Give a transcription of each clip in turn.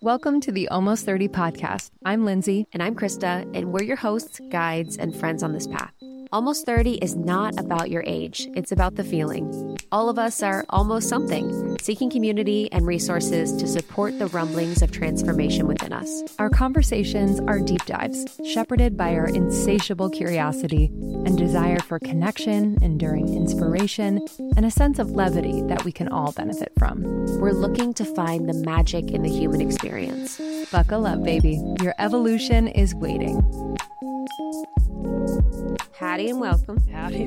Welcome to the Almost 30 podcast. I'm Lindsay. And I'm Krista, and we're your hosts, guides, and friends on this path. Almost 30 is not about your age, it's about the feeling. All of us are almost something, seeking community and resources to support the rumblings of transformation within us. Our conversations are deep dives, shepherded by our insatiable curiosity and desire for connection, enduring inspiration, and a sense of levity that we can all benefit from. We're looking to find the magic in the human experience. Buckle up, baby. Your evolution is waiting. Hattie and welcome. Howdy.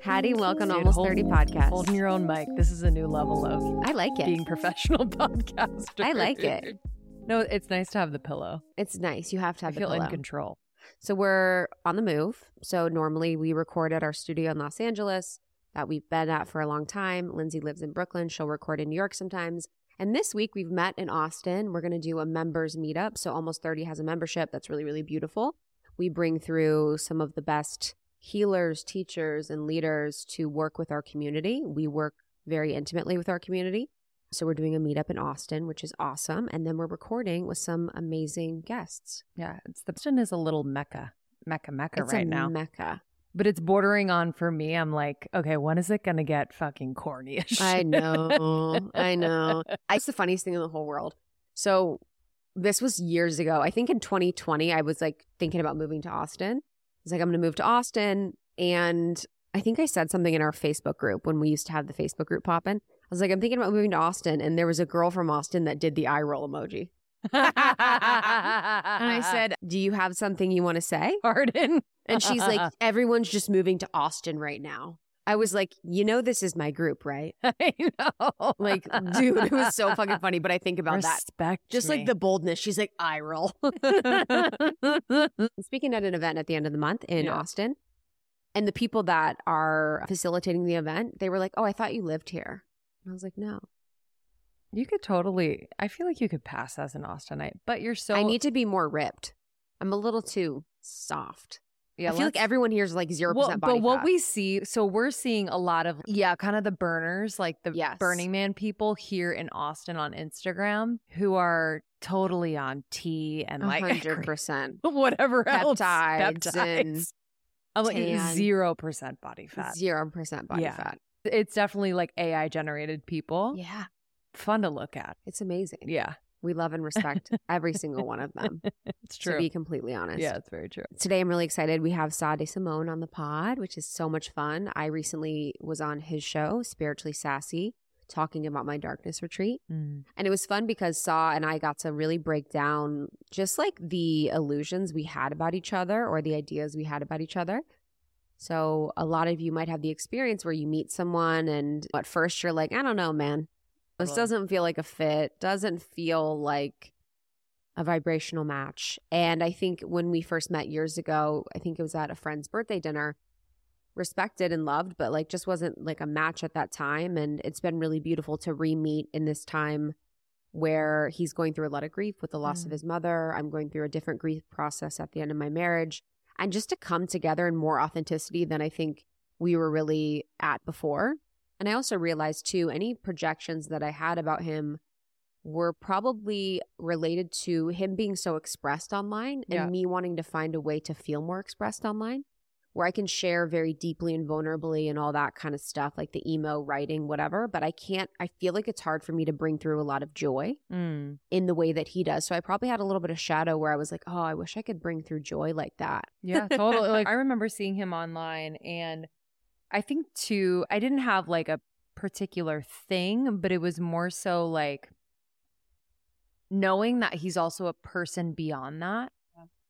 Hattie, welcome to Dude, Almost hold- 30 podcast. Holding your own mic. This is a new level of I like it. being professional podcaster. I like it. No, it's nice to have the pillow. It's nice. You have to I have the feel in control. So we're on the move. So normally we record at our studio in Los Angeles that we've been at for a long time. Lindsay lives in Brooklyn. She'll record in New York sometimes. And this week we've met in Austin. We're going to do a members meetup. So Almost 30 has a membership that's really, really beautiful. We bring through some of the best healers, teachers, and leaders to work with our community. We work very intimately with our community. So we're doing a meetup in Austin, which is awesome. And then we're recording with some amazing guests. Yeah, it's the Boston is a little mecca, mecca, mecca It's right a now. mecca. but it's bordering on for me. I'm like, okay, when is it gonna get fucking corny? I know. I know. It's the funniest thing in the whole world. So this was years ago. I think in 2020, I was like thinking about moving to Austin. I was like, I'm going to move to Austin. And I think I said something in our Facebook group when we used to have the Facebook group popping. I was like, I'm thinking about moving to Austin. And there was a girl from Austin that did the eye roll emoji. And I said, Do you have something you want to say? pardon. And she's like, Everyone's just moving to Austin right now. I was like, You know, this is my group, right? I know. Like, dude, it was so fucking funny. But I think about that. Respect Just me. like the boldness. She's like, I roll. Speaking at an event at the end of the month in Yeah. Austin, and the people that are facilitating the event, they were like, Oh, I thought you lived here. And I was like, No. You could totally. I feel like you could pass as an Austinite, but you're so. I need to be more ripped. I'm a little too soft. Yeah, I feel like everyone here is like 0% Well, body but what fat. we see, so we're seeing a lot of yeah, kind of the burners, like the Yes. Burning Man people here in Austin on Instagram, who are totally on tea and like 100%. whatever else, Peptides and peptides. I'm like zero percent body fat. 0% body Yeah. fat. It's definitely like AI generated people. Yeah. Fun to look at. It's amazing. Yeah, We love and respect every single one of them, it's true. to be completely honest. yeah, it's very true. Today, I'm really excited. We have Sah D'Simone on the pod, which is so much fun. I recently was on his show, Spiritually Sassy, talking about my darkness retreat. Mm. And it was fun because Sah and I got to really break down just like the illusions we had about each other or the ideas we had about each other. So, a lot of you might have the experience where you meet someone and at first you're like, I don't know, man. This doesn't feel like a fit, doesn't feel like a vibrational match. And I think when we first met years ago, I think it was at a friend's birthday dinner, respected and loved, but like just wasn't like a match at that time. And it's been really beautiful to re meet in this time where he's going through a lot of grief with the loss of Mm. his mother. I'm going through a different grief process at the end of my marriage. And just to come together in more authenticity than I think we were really at before. And I also realized too, any projections that I had about him were probably related to him being so expressed online and Yeah. me wanting to find a way to feel more expressed online where I can share very deeply and vulnerably and all that kind of stuff, like the emo writing, whatever. But I can't, I feel like it's hard for me to bring through a lot of joy Mm. in the way that he does. So I probably had a little bit of shadow where I was like, oh, I wish I could bring through joy like that. Yeah, totally. like I remember seeing him online and I think too I didn't have like a particular thing, but it was more so like knowing that he's also a person beyond that.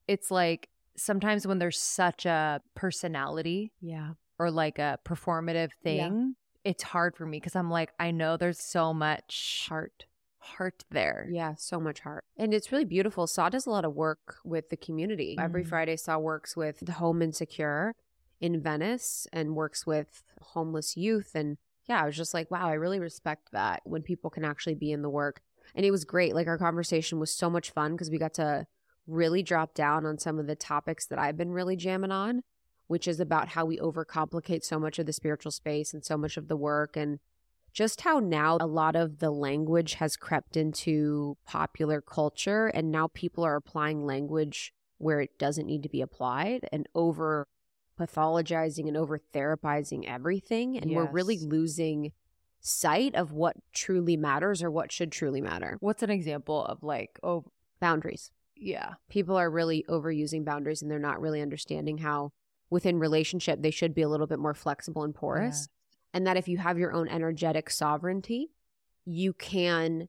It's like sometimes when there's such a personality Yeah. or like a performative Yeah. thing, it's hard for me because I'm like I know there's so much Heart. heart there. Yeah, so much heart. And it's really beautiful. Sah does a lot of work with the community. Every Mhm. Friday, Sah works with the Home Insecure in Venice and works with homeless youth. And yeah, I was just like, wow, I really respect that when people can actually be in the work. And it was great. Like our conversation was so much fun because we got to really drop down on some of the topics that I've been really jamming on, which is about how we overcomplicate so much of the spiritual space and so much of the work and just how now a lot of the language has crept into popular culture and now people are applying language where it doesn't need to be applied and over pathologizing and over therapizing everything and we're really losing sight of what truly matters or what should truly matter. What's an example of like, oh, boundaries. yeah. people are really overusing boundaries and they're not really understanding how within relationship they should be a little bit more flexible and porous. And that if you have your own energetic sovereignty you can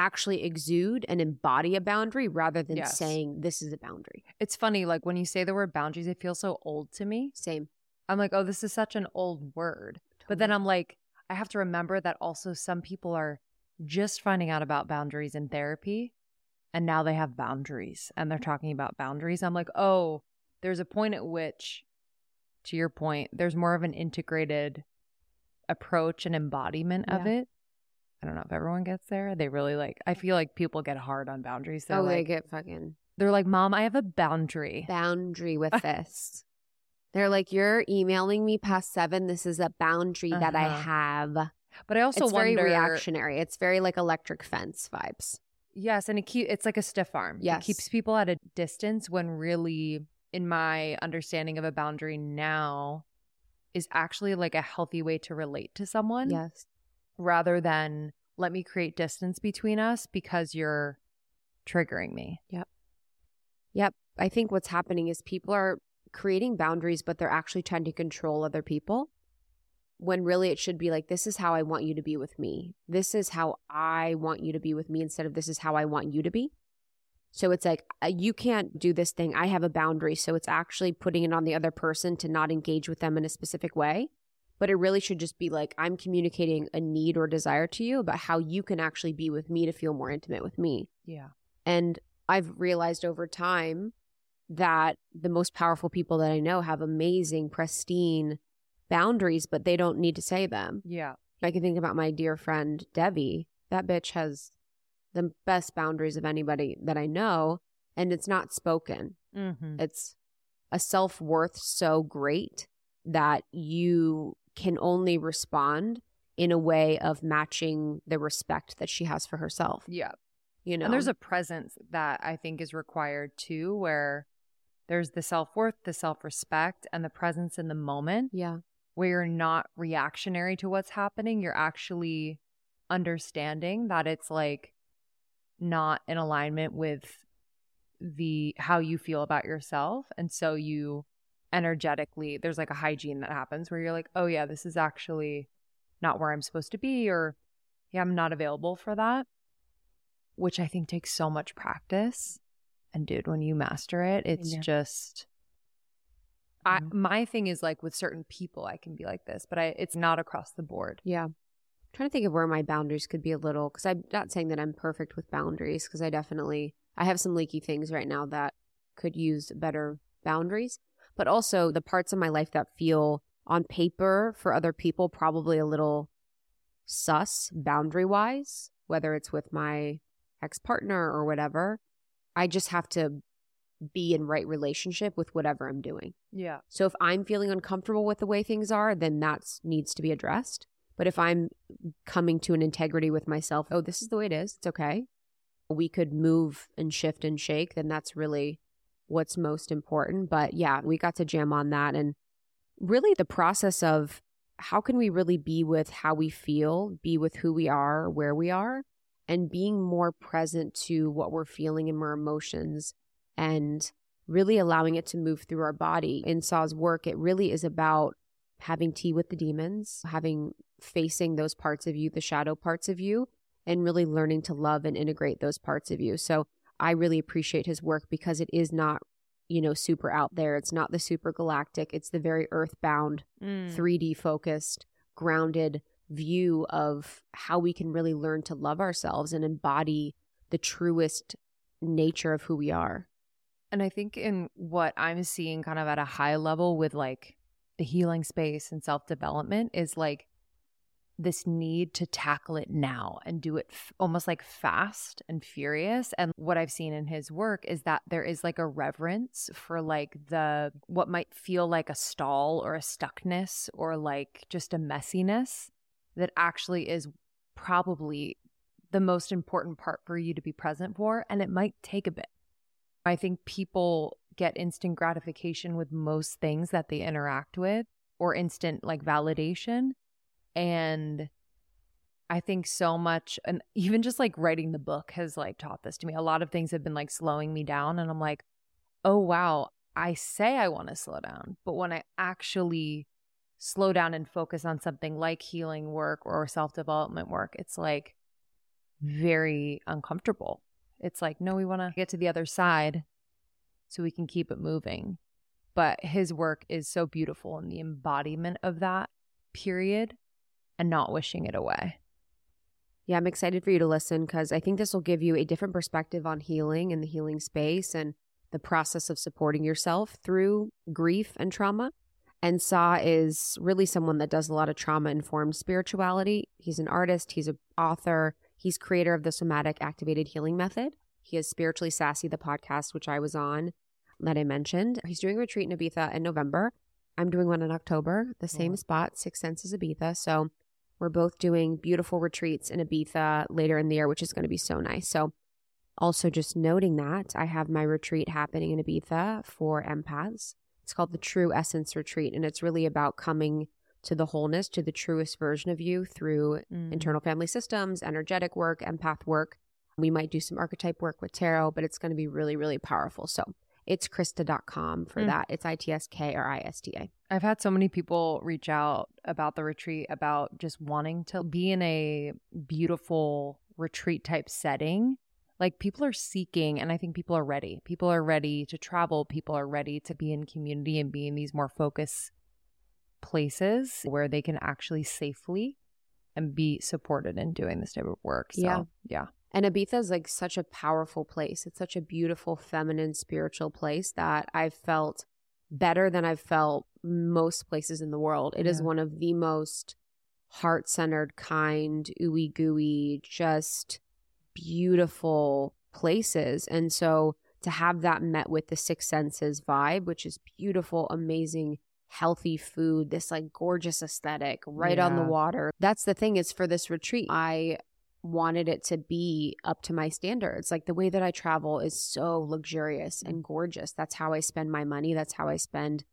actually exude and embody a boundary rather than Yes. saying this is a boundary It's funny, like when you say the word boundaries, it feels so old to me. same I'm like, oh, this is such an old word. But then I'm like, I have to remember that also some people are just finding out about boundaries in therapy and now they have boundaries and they're talking about boundaries. I'm like, oh, there's a point at which, to your point, there's more of an integrated approach and embodiment of it. I don't know if everyone gets there. They really like, I feel like people get hard on boundaries. They're oh they like, get fucking they're like, Mom, I have a boundary. boundary with this they're like you're emailing me past seven this is a boundary that i Uh-huh. have But I also it's very wonder, reactionary it's very like electric fence vibes Yes, and it keep it's like a stiff arm. Yes. It keeps people at a distance when really in my understanding of a boundary now is actually like a healthy way to relate to someone yes rather than let me create distance between us because you're triggering me. Yep. Yep. I think what's happening is people are creating boundaries, but they're actually trying to control other people. When really it should be like, this is how I want you to be with me. This is how I want you to be with me instead of this is how I want you to be. So it's like, uh, you can't do this thing. I have a boundary. So it's actually putting it on the other person to not engage with them in a specific way. But it really should just be like, I'm communicating a need or desire to you about how you can actually be with me to feel more intimate with me. Yeah. And I've realized over time that the most powerful people that I know have amazing, pristine boundaries, but they don't need to say them. Yeah. I can think about my dear friend Debbie. That bitch has the best boundaries of anybody that I know, and it's not spoken. Mm-hmm. It's a self worth so great that you can only respond in a way of matching the respect that she has for herself. Yeah. You know, And there's a presence that I think is required too, where there's the self worth, the self respect, and the presence in the moment. yeah. where you're not reactionary to what's happening. You're actually understanding that it's like not in alignment with the how you feel about yourself. And so you energetically, there's like a hygiene that happens where you're like, oh, yeah, this is actually not where I'm supposed to be, or yeah, I'm not available for that, which I think takes so much practice. And dude, when you master it, it's know. just I Mhm. my thing is like with certain people I can be like this, but I it's not across the board. Yeah. I'm trying to think of where my boundaries could be a little because I'm not saying that I'm perfect with boundaries because I definitely I have some leaky things right now that could use better boundaries, but also the parts of my life that feel on paper for other people probably a little sus boundary wise, whether it's with my ex partner or whatever. I just have to be in right relationship with whatever I'm doing. Yeah. So if I'm feeling uncomfortable with the way things are, then that needs to be addressed. But if I'm coming to an integrity with myself, oh, this is the way it is, it's okay. We could move and shift and shake, then that's really what's most important. But yeah, we got to jam on that. And really the process of how can we really be with how we feel, be with who we are, where we are, and being more present to what we're feeling and our emotions and really allowing it to move through our body. In Sah's work, it really is about having tea with the demons, having facing those parts of you, the shadow parts of you, and really learning to love and integrate those parts of you. So I really appreciate his work because it is not, you know, super out there. It's not the super galactic. It's the very earthbound, Mm. 3D focused, grounded view of how we can really learn to love ourselves and embody the truest nature of who we are. And I think in what I'm seeing kind of at a high level with like the healing space and self development is like this need to tackle it now and do it f- almost like fast and furious. And what I've seen in his work is that there is like a reverence for like the what might feel like a stall or a stuckness or like just a messiness that actually is probably the most important part for you to be present for. And it might take a bit. I think people get instant gratification with most things that they interact with or instant like validation. And I think so much, and even just like writing the book has like taught this to me. A lot of things have been like slowing me down. And I'm like, oh, wow, I say I want to slow down. But when I actually slow down and focus on something like healing work or self development work, it's like very uncomfortable. It's like, no, we want to get to the other side so we can keep it moving. But his work is so beautiful and the embodiment of that period and not wishing it away. Yeah, I'm excited for you to listen because I think this will give you a different perspective on healing and the healing space and the process of supporting yourself through grief and trauma. And Sah is really someone that does a lot of trauma informed spirituality. He's an artist, he's an author, he's creator of the somatic activated healing method. He has Spiritually Sassy, the podcast, which I was on that I mentioned. He's doing a retreat in Ibiza in November. I'm doing one in October, the same spot, Six Senses Ibiza. So we're both doing beautiful retreats in Ibiza later in the year, which is going to be so nice. So also just noting that I have my retreat happening in Ibiza for empaths. It's called the True Essence Retreat, and it's really about coming to the wholeness, to the truest version of you through mm. internal family systems, energetic work, empath work. We might do some archetype work with tarot, but it's going to be really, really powerful. So it's Krista.com for mm. that. It's I T S K or I S T A. I've had so many people reach out about the retreat, about just wanting to be in a beautiful retreat type setting like people are seeking and i think people are ready people are ready to travel people are ready to be in community and be in these more focused places where they can actually safely and be supported in doing this type of work so yeah yeah and Ibiza is like such a powerful place. It's such a beautiful, feminine, spiritual place that I've felt better than I've felt most places in the world. It yeah. is one of the most heart centered, kind, ooey gooey, just beautiful places. And so to have that met with the Six Senses vibe, which is beautiful, amazing, healthy food, this like gorgeous aesthetic right yeah. on the water. That's the thing is for this retreat, I wanted it to be up to my standards. Like the way that I travel is so luxurious and mm-hmm. gorgeous. That's how I spend my money. That's how I spend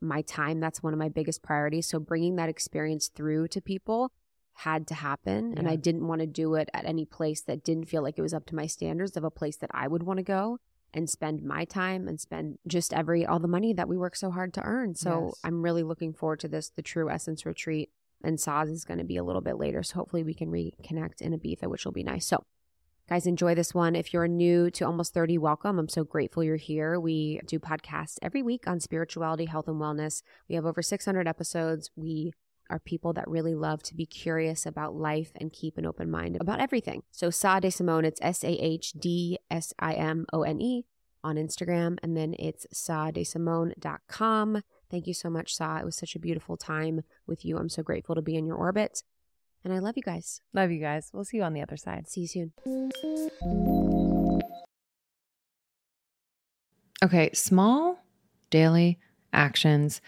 my time. That's one of my biggest priorities. So bringing that experience through to people had to happen yeah. and I didn't want to do it at any place that didn't feel like it was up to my standards of a place that I would want to go and spend my time and spend just every all the money that we work so hard to earn. So yes. I'm really looking forward to this the True Essence retreat and Sah's is going to be a little bit later. So hopefully we can reconnect in Ibiza, which will be nice. So guys, enjoy this one. If you're new to almost 30, welcome. I'm so grateful you're here. We do podcasts every week on spirituality, health, and wellness. We have over 600 episodes. We are people that really love to be curious about life and keep an open mind about everything. So Sah D'Simone, it's S A H D S I M O N E on Instagram, and then it's sahdsimone.com. Thank you so much, Sah. It was such a beautiful time with you. I'm so grateful to be in your orbit. And I love you guys. Love you guys. We'll see you on the other side. See you soon. Okay, small daily actions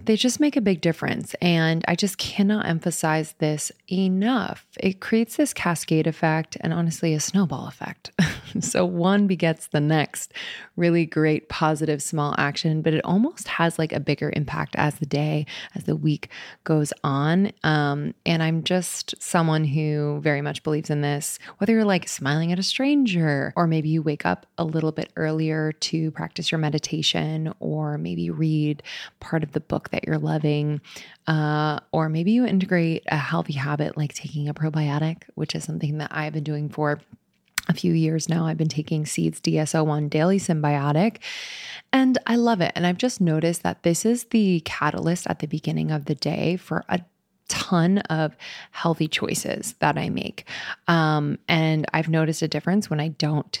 they just make a big difference. And I just cannot emphasize this enough. It creates this cascade effect and honestly a snowball effect. so one begets the next. Really great, positive, small action, but it almost has like a bigger impact as the day, as the week goes on. Um, and I'm just someone who very much believes in this, whether you're like smiling at a stranger, or maybe you wake up a little bit earlier to practice your meditation, or maybe read part of the book that you're loving, uh, or maybe you integrate a healthy habit like taking a probiotic, which is something that I've been doing for a few years now. I've been taking Seeds DS-01 Daily Synbiotic, and I love it. And I've just noticed that this is the catalyst at the beginning of the day for a ton of healthy choices that I make. Um, and I've noticed a difference when I don't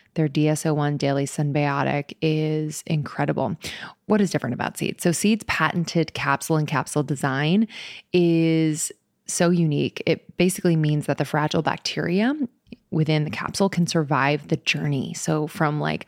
Their DS-01 Daily Synbiotic is incredible. What is different about Seeds? So, Seeds' patented capsule and capsule design is so unique. It basically means that the fragile bacteria within the capsule can survive the journey. So, from like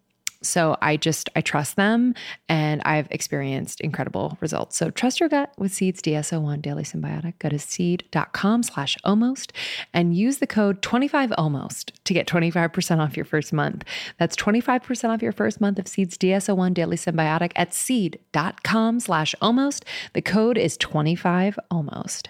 so I just, I trust them and I've experienced incredible results. So trust your gut with Seeds DS-01 Daily Synbiotic. Go to seed.com slash almost and use the code 25almost to get 25% off your first month. That's 25% off your first month of Seeds DS-01 Daily Synbiotic at seed.com slash almost. The code is 25almost.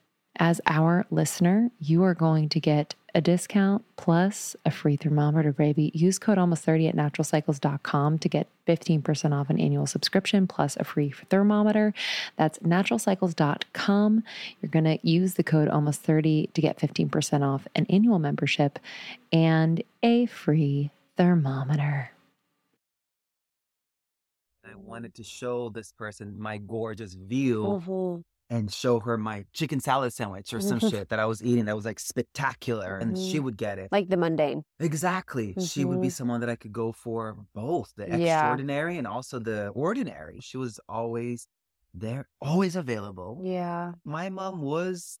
as our listener, you are going to get a discount plus a free thermometer, baby. Use code almost 30 at naturalcycles.com to get 15% off an annual subscription plus a free thermometer. That's naturalcycles.com. You're going to use the code almost 30 to get 15% off an annual membership and a free thermometer. I wanted to show this person my gorgeous view Mm-hmm. And show her my chicken salad sandwich or some shit that I was eating that was like spectacular and she Mhm. would get it. Like the mundane. exactly. She would be Mhm. someone that I could go for both the Yeah. extraordinary and also the ordinary. She was always there, always available. Yeah. My mom was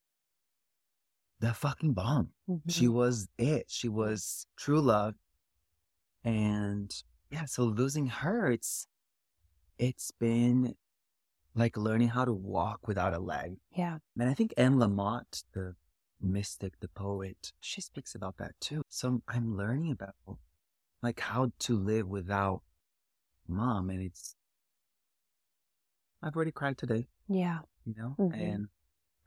the fucking bomb. She Mm-hmm. was it. She was true love. And yeah, so losing her, it's it's been like learning how to walk without a leg. Yeah. And I think Anne Lamott, the mystic, the poet, she speaks about that too. So I'm learning about like how to live without mom. And it's, I've already cried today, Yeah. you know, Mhm. and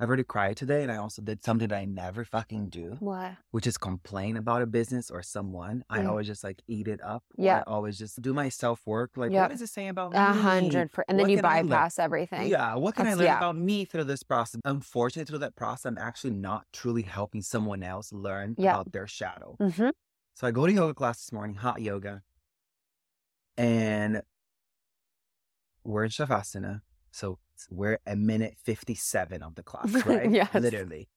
I've already cried today. And I also did something that I never fucking do, What? which is complain about a business or someone. I always just like eat it up. Yeah. I always just do my self work. Like, Yep. what does it say about me? A hundred percent. and then What you can I learn? bypass everything. Yeah, what can I learn yeah. about me through this process? Unfortunately, through that process, I'm actually not truly helping someone else learn Yeah. about their shadow. Mm-hmm. So I go to yoga class this morning, hot yoga, and we're in Shavasana. So we're a minute 57 of the clock, right? Yes. Literally.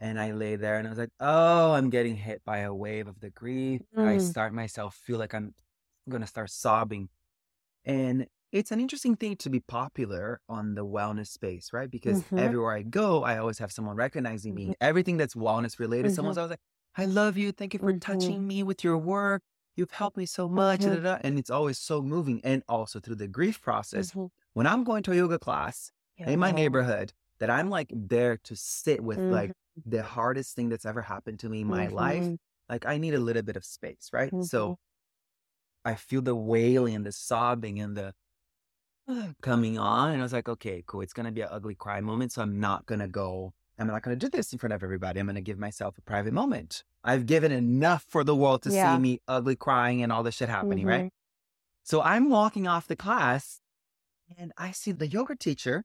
And I lay there and I was like, oh, I'm getting hit by a wave of the grief. I Mm. start myself feel like I'm going to start sobbing. And it's an interesting thing to be popular on the wellness space, right? Because Mhm. everywhere I go, I always have someone recognizing me. Everything that's wellness related, someone's always like, I love you. Thank you for Mhm. touching me with your work. You've helped me so much. Mhm. da." And it's always so moving. And also through the grief process, Mhm. When I'm going to a yoga class in my neighborhood, that I'm like there to sit with Mhm. like the hardest thing that's ever happened to me in my life. Mhm. Like I need a little bit of space, right? Mhm. So I feel the wailing and the sobbing and the coming on. And I was like, okay, cool. It's going to be an ugly cry moment. So I'm not going to go, I'm not going to do this in front of everybody. I'm going to give myself a private moment. I've given enough for the world to Yeah. see me ugly crying and all this shit happening, right? So I'm walking off the class and I see the yoga teacher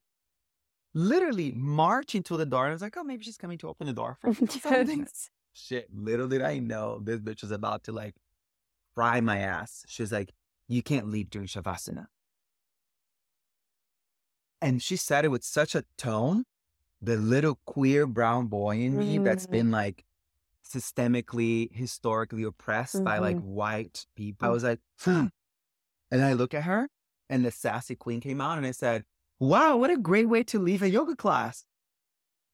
literally march into the door. And I was like, oh, maybe she's coming to open the door for me something. Shit, little did I know this bitch was about to like fry my ass. She was like, you can't leave during Shavasana. And she said it with such a tone, the little queer brown boy in me that's Mhm. been like systemically, historically oppressed by like white people. I was like, hmm. And I look at her and the sassy queen came out and I said, wow, what a great way to leave a yoga class.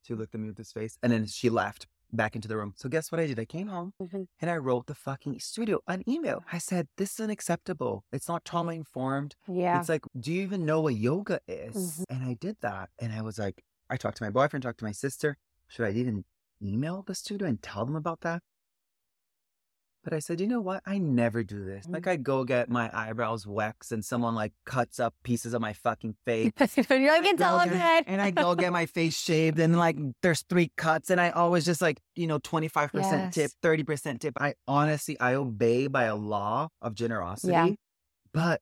She looked at me with this face and then she left back into the room. So guess what I did? I came home Mhm. and I wrote the fucking studio an email. I said, this is unacceptable. It's not trauma informed. Yeah. It's like, do you even know what yoga is? Mhm. And I did that. And I was like, I talked to my boyfriend, talked to my sister. Should I even email the studio and tell them about that? But I said, you know what? I never do this. Like I go get my eyebrows waxed and someone like cuts up pieces of my fucking face. You're like, it's all good. And I go get my face shaved and like there's three cuts and I always just like, you know, 25% tip, 30% tip. I honestly, I obey by a law of generosity. Yeah. But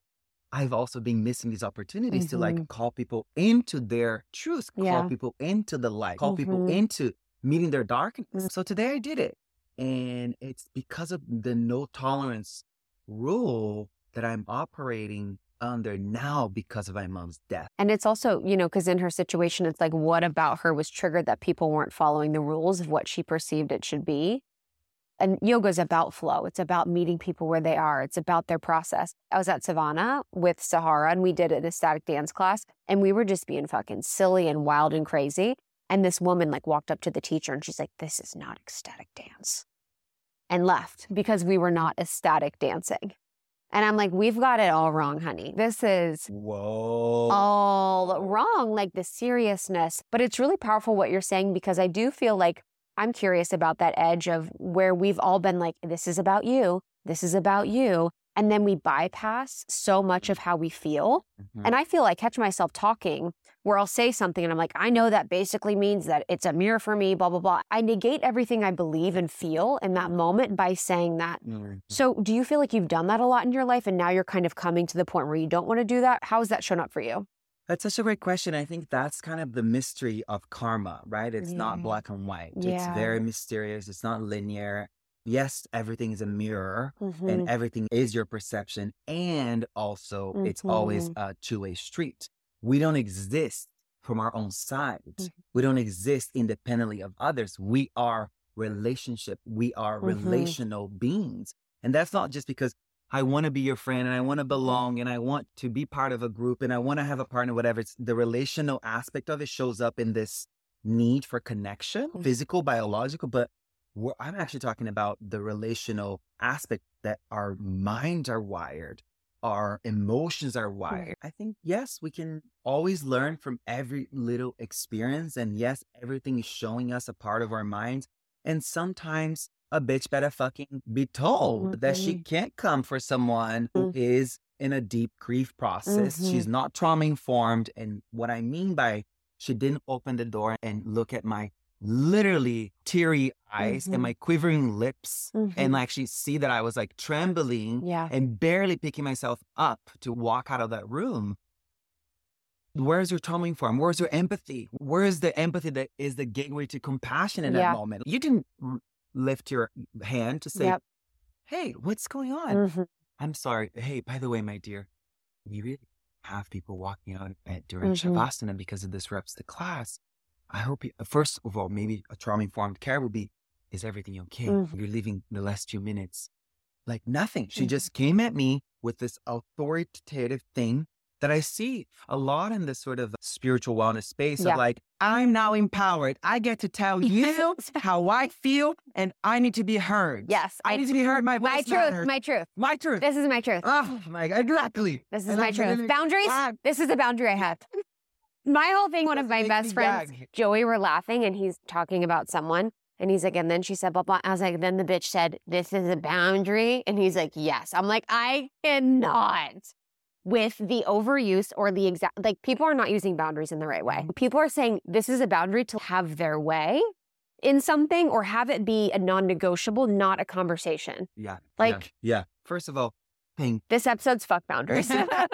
I've also been missing these opportunities to Mhm. like call people into their truth, Yeah. call people into the light, call people Mhm. into meeting their darkness. Mm. So today I did it. And it's because of the no tolerance rule that I'm operating under now because of my mom's death. And it's also, you know, because in her situation, it's like, what about her was triggered that people weren't following the rules of what she perceived it should be? And yoga is about flow. It's about meeting people where they are. It's about their process. I was at Savannah with Sahara and we did an ecstatic dance class and we were just being fucking silly and wild and crazy. And this woman like walked up to the teacher and she's like, this is not ecstatic dance and left because we were not ecstatic dancing. And I'm like, we've got it all wrong, honey. This is Whoa. all wrong, like the seriousness. But it's really powerful what you're saying because I do feel like I'm curious about that edge of where we've all been like, this is about you, this is about you. And then we bypass so much of how we feel. Mhm. And I feel I catch myself talking where I'll say something and I'm like, I know that basically means that it's a mirror for me, blah, blah, blah. I negate everything I believe and feel in that moment by saying that. Mhm. So, do you feel like you've done that a lot in your life and now you're kind of coming to the point where you don't want to do that? How has that shown up for you? That's such a great question. I think that's kind of the mystery of karma, right? It's not black and white. Yeah. It's very mysterious. It's not linear. Yes, everything is a mirror Mm-hmm. and everything is your perception. And also, it's always Mm-hmm. a two way street. We don't exist from our own side. Mm-hmm. We don't exist independently of others. We are relationship. We are Mhm. relational beings. And that's not just because I want to be your friend and I want to Mm-hmm. belong and I want to be part of a group and I want to have a partner, whatever. It's the relational aspect of it shows up in this need for connection, physical, biological, but I'm actually talking about the relational aspect that our minds are wired, our emotions are wired. I think, yes, we can always learn from every little experience. And yes, everything is showing us a part of our minds. And sometimes a bitch better fucking be told that she can't come for someone who is in a deep grief process. Mhm. She's not trauma informed. And what I mean by she didn't open the door and look at my literally teary eyes Mhm. and my quivering lips Mhm. and actually see that I was like trembling Yeah. and barely picking myself up to walk out of that room. Where's your trauma informed? Where's your empathy? Where is the empathy that is the gateway to compassion in Yeah. that moment? You didn't r- lift your hand to say, Yep. Hey, what's going on? Mhm. I'm sorry. Hey, by the way, my dear, you really have people walking out at, during Mhm. Shavasana because it disrupts the class. I hope you, first of all, maybe a trauma informed care would be, is everything okay? Mhm. You're leaving the last few minutes. Like nothing. She Mhm. just came at me with this authoritative thing that I see a lot in this sort of spiritual wellness space Yeah. of like, I'm now empowered. I get to tell you how I feel and I need to be heard. Yes. I I, need to be heard. My my truth, matters. my truth. My truth. This is my truth. Oh my God, exactly. This is And my truth. Boundaries? Ah, This is the boundary I have. My whole thing, one of my best friends, gag. Joey, were laughing and he's talking about someone. And he's like, and then she said, blah, blah. I was like, then the bitch said, this is a boundary. And he's like, yes. I'm like, I cannot with the overuse or the exact like people are not using boundaries in the right way. People are saying this is a boundary to have their way in something or have it be a non-negotiable, not a conversation. Yeah. Like- yeah. yeah. First of all, This episode's fuck boundaries.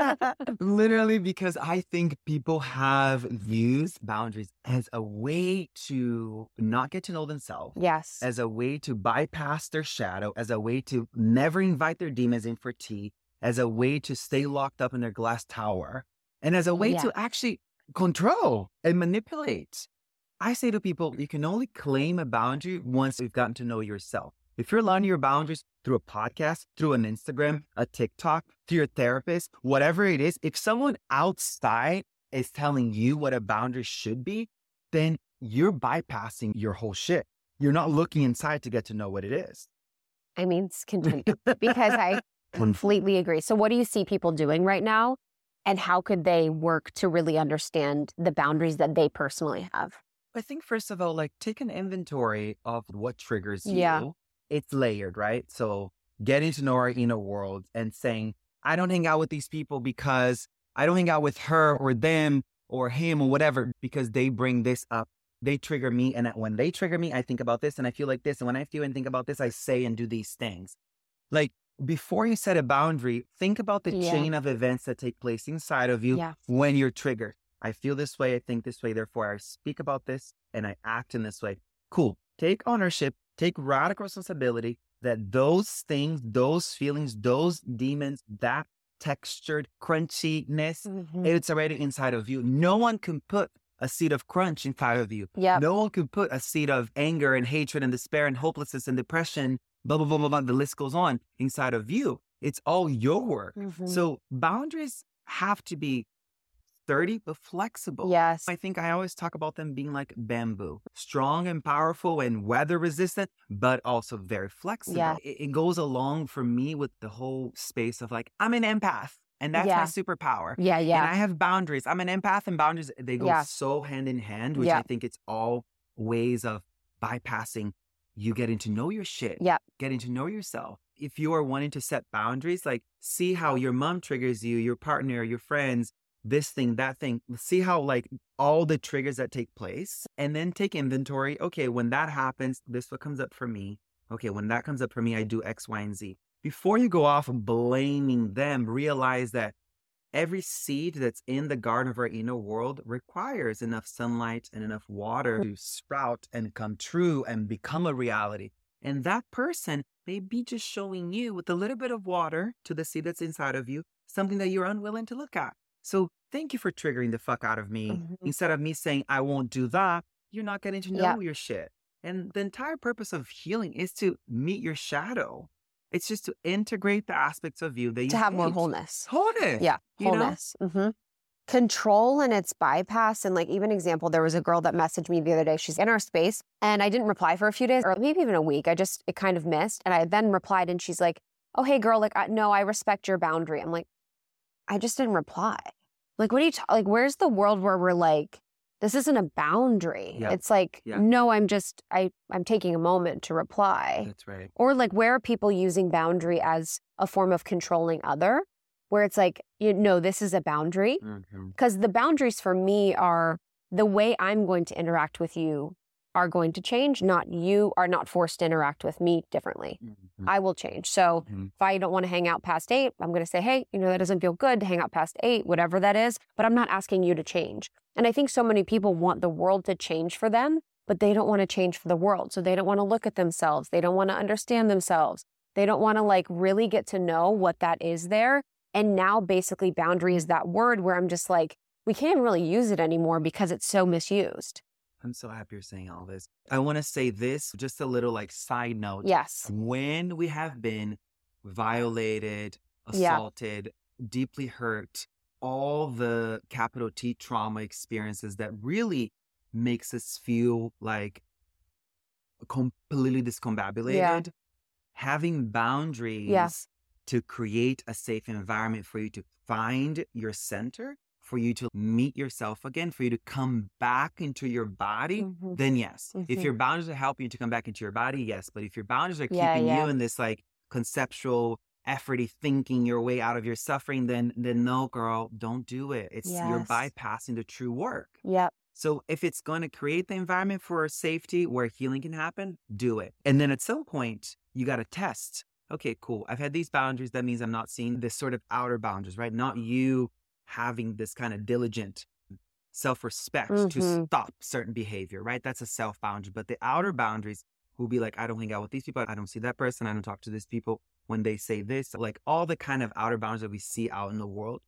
Literally, because I think people have used boundaries as a way to not get to know themselves, yes. as a way to bypass their shadow, as a way to never invite their demons in for tea, as a way to stay locked up in their glass tower, and as a way Yeah. to actually control and manipulate. I say to people, you can only claim a boundary once you've gotten to know yourself. If you're learning your boundaries through a podcast, through an Instagram, a TikTok, through your therapist, whatever it is, if someone outside is telling you what a boundary should be, then you're bypassing your whole shit. You're not looking inside to get to know what it is. I mean, continue because I completely agree. So, what do you see people doing right now? And how could they work to really understand the boundaries that they personally have? I think first of all, like take an inventory of what triggers you. Yeah. It's layered, right? So getting to know our inner world and saying, I don't hang out with these people because I don't hang out with her or them or him or whatever because they bring this up. They trigger me. And when they trigger me, I think about this and I feel like this. And when I feel and think about this, I say and do these things. Like before you set a boundary, think about the Yeah. chain of events that take place inside of you Yeah. when you're triggered. I feel this way, I think this way, therefore I speak about this and I act in this way. Cool. Take ownership, take radical responsibility that those things, those feelings, those demons, that textured crunchiness, Mm-hmm. it's already inside of you. No one can put a seed of crunch inside of you. Yep. No one can put a seed of anger and hatred and despair and hopelessness and depression, blah, blah, blah, blah, blah. The list goes on inside of you. It's all your work. Mhm. So boundaries have to be sturdy but flexible. Yes. I think I always talk about them being like bamboo, strong and powerful and weather resistant, but also very flexible. Yeah. It, it goes along for me with the whole space of like, I'm an empath and that's my superpower. Yeah. Yeah. And I have boundaries. I'm an empath and boundaries, they go Yeah. so hand in hand, which Yeah. I think it's all ways of bypassing you getting to know your shit. Yeah. Getting to know yourself. If you are wanting to set boundaries, like see how your mom triggers you, your partner, your friends, this thing, that thing. See how like all the triggers that take place and then take inventory. Okay, when that happens, this what comes up for me. Okay, when that comes up for me, I do X, Y, and Z. Before you go off blaming them, realize that every seed that's in the garden of our inner world requires enough sunlight and enough water to sprout and come true and become a reality. And that person may be just showing you with a little bit of water to the seed that's inside of you, something that you're unwilling to look at. So thank you for triggering the fuck out of me. Mhm. Instead of me saying, I won't do that, you're not getting to know Yeah. your shit. And the entire purpose of healing is to meet your shadow. It's just to integrate the aspects of you that you to have more wholeness. Wholeness. Yeah. you know? Wholeness. hmm Control and its bypass. And like, even example, there was a girl that messaged me the other day. She's in our space and I didn't reply for a few days or maybe even a week. I just, it kind of missed. And I then replied and she's like, oh, hey, girl, like, I, no, I respect your boundary. I'm like, I just didn't reply. Like, what are you, ta- like, where's the world where we're like, this isn't a boundary? Yeah. It's like, Yeah. no, I'm just, I, I'm taking a moment to reply. That's right. Or like where are people using boundary as a form of controlling other? Where it's like, you know, this is a boundary. Mhm. Because the boundaries for me are the way I'm going to interact with you are going to change, not you are not forced to interact with me differently. Mhm. I will change. So Mhm. if I don't want to hang out past eight, I'm going to say, hey, you know, that doesn't feel good to hang out past eight, whatever that is. But I'm not asking you to change. And I think so many people want the world to change for them, but they don't want to change for the world. So they don't want to look at themselves. They don't want to understand themselves. They don't want to like really get to know what that is there. And now basically boundary is that word where I'm just like, we can't really use it anymore because it's so misused. I'm so happy you're saying all this. I want to say this, just a little like side note. Yes. When we have been violated, Yeah. assaulted, deeply hurt, all the capital T trauma experiences that really makes us feel like completely discombobulated, having boundaries to create a safe environment for you to find your center, for you to meet yourself again, for you to come back into your body, Mhm. then yes. If Mhm. your boundaries are helping you to come back into your body, yes. But if your boundaries are keeping yeah. you in this like conceptual efforty thinking your way out of your suffering, then then no, girl, don't do it. It's you're bypassing the true work. Yep. So if it's going to create the environment for safety where healing can happen, do it. And then at some point, you got to test. Okay, cool. I've had these boundaries. That means I'm not seeing this sort of outer boundaries, right? Not you having this kind of diligent self respect to Mhm. stop certain behavior, right? That's a self boundary. But the outer boundaries will be like, I don't hang out with these people. I don't see that person. I don't talk to these people when they say this. Like all the kind of outer boundaries that we see out in the world.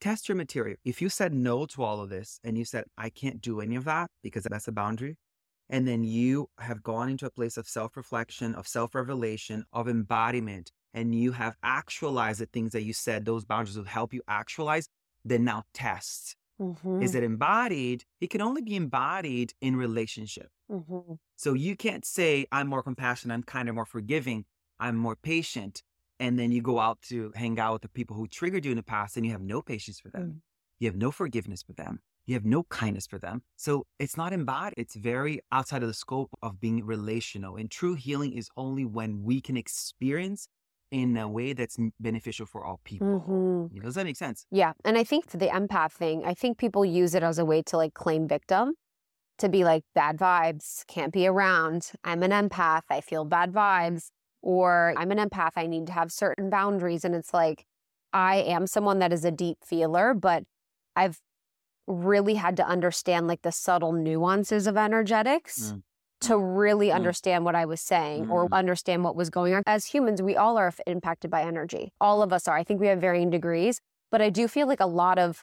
Test your material. If you said no to all of this and you said, I can't do any of that because that's a boundary, and then you have gone into a place of self reflection, of self revelation, of embodiment, and you have actualized the things that you said those boundaries will help you actualize, then now test. Mm-hmm. Is it embodied? It can only be embodied in relationship. Mm-hmm. So you can't say, I'm more compassionate, I'm kinder, more forgiving, I'm more patient. And then you go out to hang out with the people who triggered you in the past and you have no patience for them. Mm. You have no forgiveness for them. You have no kindness for them. So it's not embodied. It's very outside of the scope of being relational. And true healing is only when we can experience in a way that's beneficial for all people. Mm-hmm. You know, does that make sense? Yeah. And I think the empath thing, I think people use it as a way to like claim victim, to be like bad vibes, can't be around. I'm an empath. I feel bad vibes. Or I'm an empath. I need to have certain boundaries. And it's like, I am someone that is a deep feeler, but I've really had to understand like the subtle nuances of energetics. Mm. To really Mm. understand what I was saying or Mm. understand what was going on. As humans, we all are impacted by energy. All of us are. I think we have varying degrees but I do feel like a lot of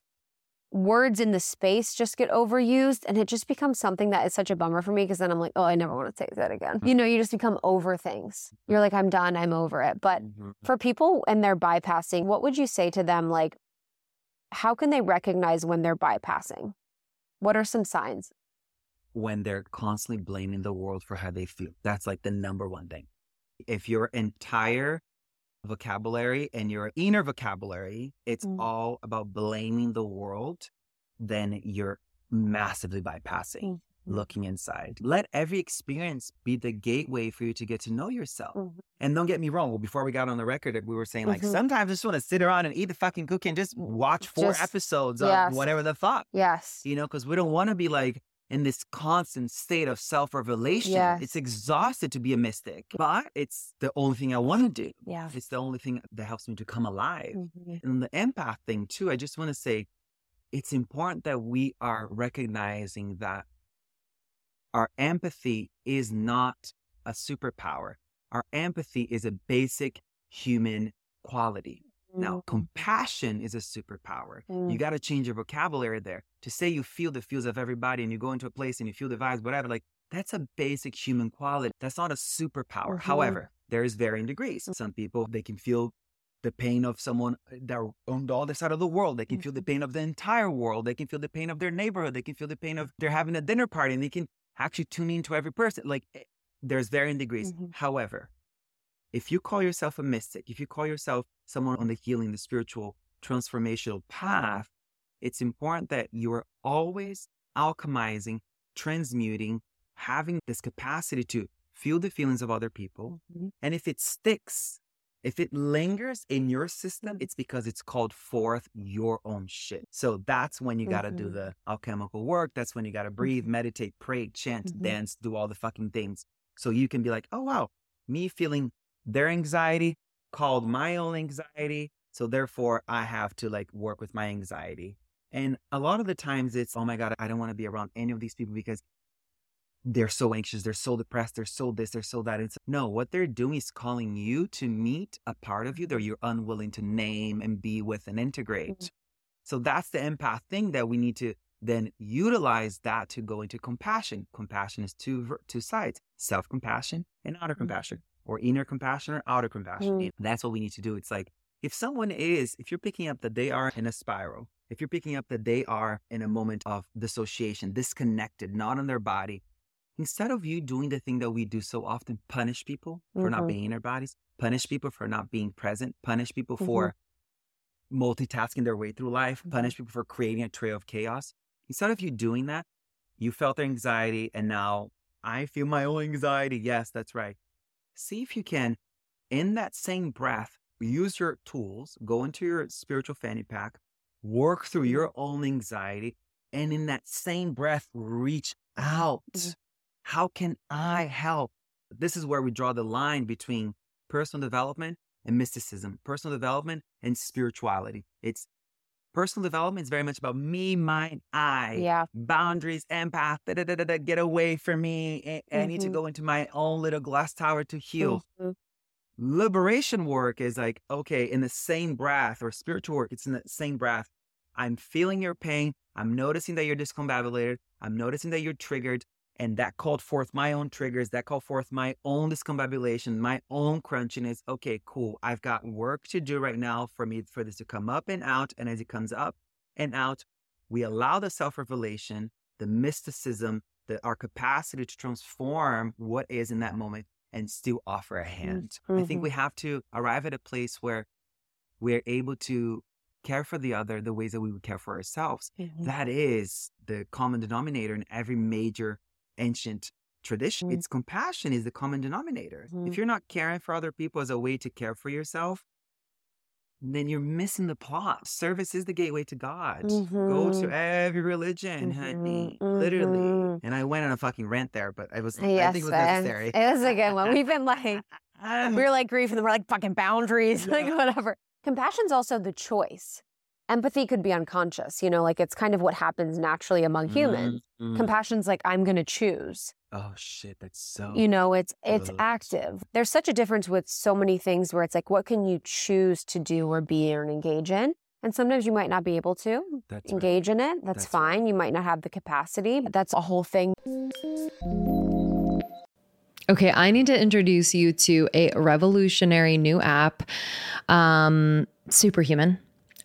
words in the space just get overused and it just becomes something that is such a bummer for me because then I'm like, oh, I never want to say that again. You know, you just become over things. You're like, I'm done, I'm over it. But for people and they're bypassing, what would you say to them? Like, how can they recognize when they're bypassing? What are some signs? When they're constantly blaming the world for how they feel. That's like the number one thing. If your entire vocabulary and your inner vocabulary, it's Mm. all about blaming the world, then you're massively bypassing Mm. looking inside. Let every experience be the gateway for you to get to know yourself. Mhm. And don't get me wrong. Well, before we got on the record, we were saying like Mhm. sometimes I just want to sit around and eat the fucking cookie and just watch four Just- episodes of whatever the fuck Yes. you know, because we don't want to be like in this constant state of self revelation. Yes. It's exhausted to be a mystic, but it's the only thing I want to do. Yeah. It's the only thing that helps me to come alive. Mhm. And the empath thing, too, I just want to say it's important that we are recognizing that our empathy is not a superpower. Our empathy is a basic human quality. Now, Mhm. compassion is a superpower. Mm. You got to change your vocabulary there. To say you feel the feels of everybody and you go into a place and you feel the vibes, whatever, like that's a basic human quality. That's not a superpower. Mhm. However, there is varying degrees. Some people, they can feel the pain of someone uh, that on the other side of the world. They can feel the pain of the entire world. They can feel the pain of their neighborhood. They can feel the pain of they're having a dinner party and they can actually tune into every person. Like eh, there's varying degrees. Mhm. However, if you call yourself a mystic, if you call yourself someone on the healing, the spiritual transformational path, it's important that you are always alchemizing, transmuting, having this capacity to feel the feelings of other people. Mhm. And if it sticks, if it lingers in your system, it's because it's called forth your own shit. So that's when you got to do Mhm. the alchemical work. That's when you got to breathe, meditate, pray, chant, Mhm. dance, do all the fucking things. So you can be like, oh, wow, me feeling their anxiety called my own anxiety. So therefore, I have to like work with my anxiety. And a lot of the times it's, oh my God, I don't want to be around any of these people because they're so anxious, they're so depressed, they're so this, they're so that. It's no, what they're doing is calling you to meet a part of you that you're unwilling to name and be with and integrate. Mm-hmm. So that's the empath thing that we need to then utilize that to go into compassion. Compassion is two two sides: self compassion and mm-hmm. outer compassion, or inner compassion or outer compassion. Mm. That's what we need to do. It's like if someone is, if you're picking up that they are in a spiral, if you're picking up that they are in a moment of dissociation, disconnected, not in their body, instead of you doing the thing that we do so often, punish people for not Mhm. being in their bodies, punish people for not being present, punish people Mhm. for multitasking their way through life, Mhm. punish people for creating a trail of chaos. Instead of you doing that, you felt their anxiety and now I feel my own anxiety. Yes, that's right. See if you can, in that same breath, use your tools, go into your spiritual fanny pack, work through your own anxiety, and in that same breath, reach out. Mhm. How can I help? This is where we draw the line between personal development and mysticism, personal development and spirituality. It's personal development is very much about me, mine, I Yeah. boundaries, empath, da, da, da, da, da, get away from me. I, I need to Mhm. go into my own little glass tower to heal. Mhm. Liberation work is like, okay, in the same breath, or spiritual work, it's in the same breath. I'm feeling your pain. I'm noticing that you're discombobulated. I'm noticing that you're triggered. And that called forth my own triggers. That called forth my own discombobulation, my own crunchiness. Okay, cool. I've got work to do right now for me for this to come up and out. And as it comes up and out, we allow the self revelation, the mysticism, the, our capacity to transform what is in that moment and still offer a hand. I think mhm. we have to arrive at a place where we're able to care for the other the ways that we would care for ourselves. Mhm. That is the common denominator in every major ancient tradition. Mm. It's compassion is the common denominator. Mhm. If you're not caring for other people as a way to care for yourself, then you're missing the plot. Service is the gateway to God. Go to Mhm. every religion, honey. Mhm, Literally. And I went on a fucking rant there, but I was I Yes, think it was man. necessary. It was a good one. We've been like, we were like grief, and then we're like fucking boundaries, like Yeah. whatever. Compassion's also the choice. Empathy could be unconscious, you know, like it's kind of what happens naturally among humans. Mhm. Compassion's like, I'm going to choose. Oh shit, that's so You know, it's it's Ugh. active. There's such a difference with so many things where it's like, what can you choose to do or be or engage in? And sometimes you might not be able to that's right. engage in it. That's, That's right. fine. You might not have the capacity. But that's a whole thing. Okay, I need to introduce you to a revolutionary new app, um, Superhuman.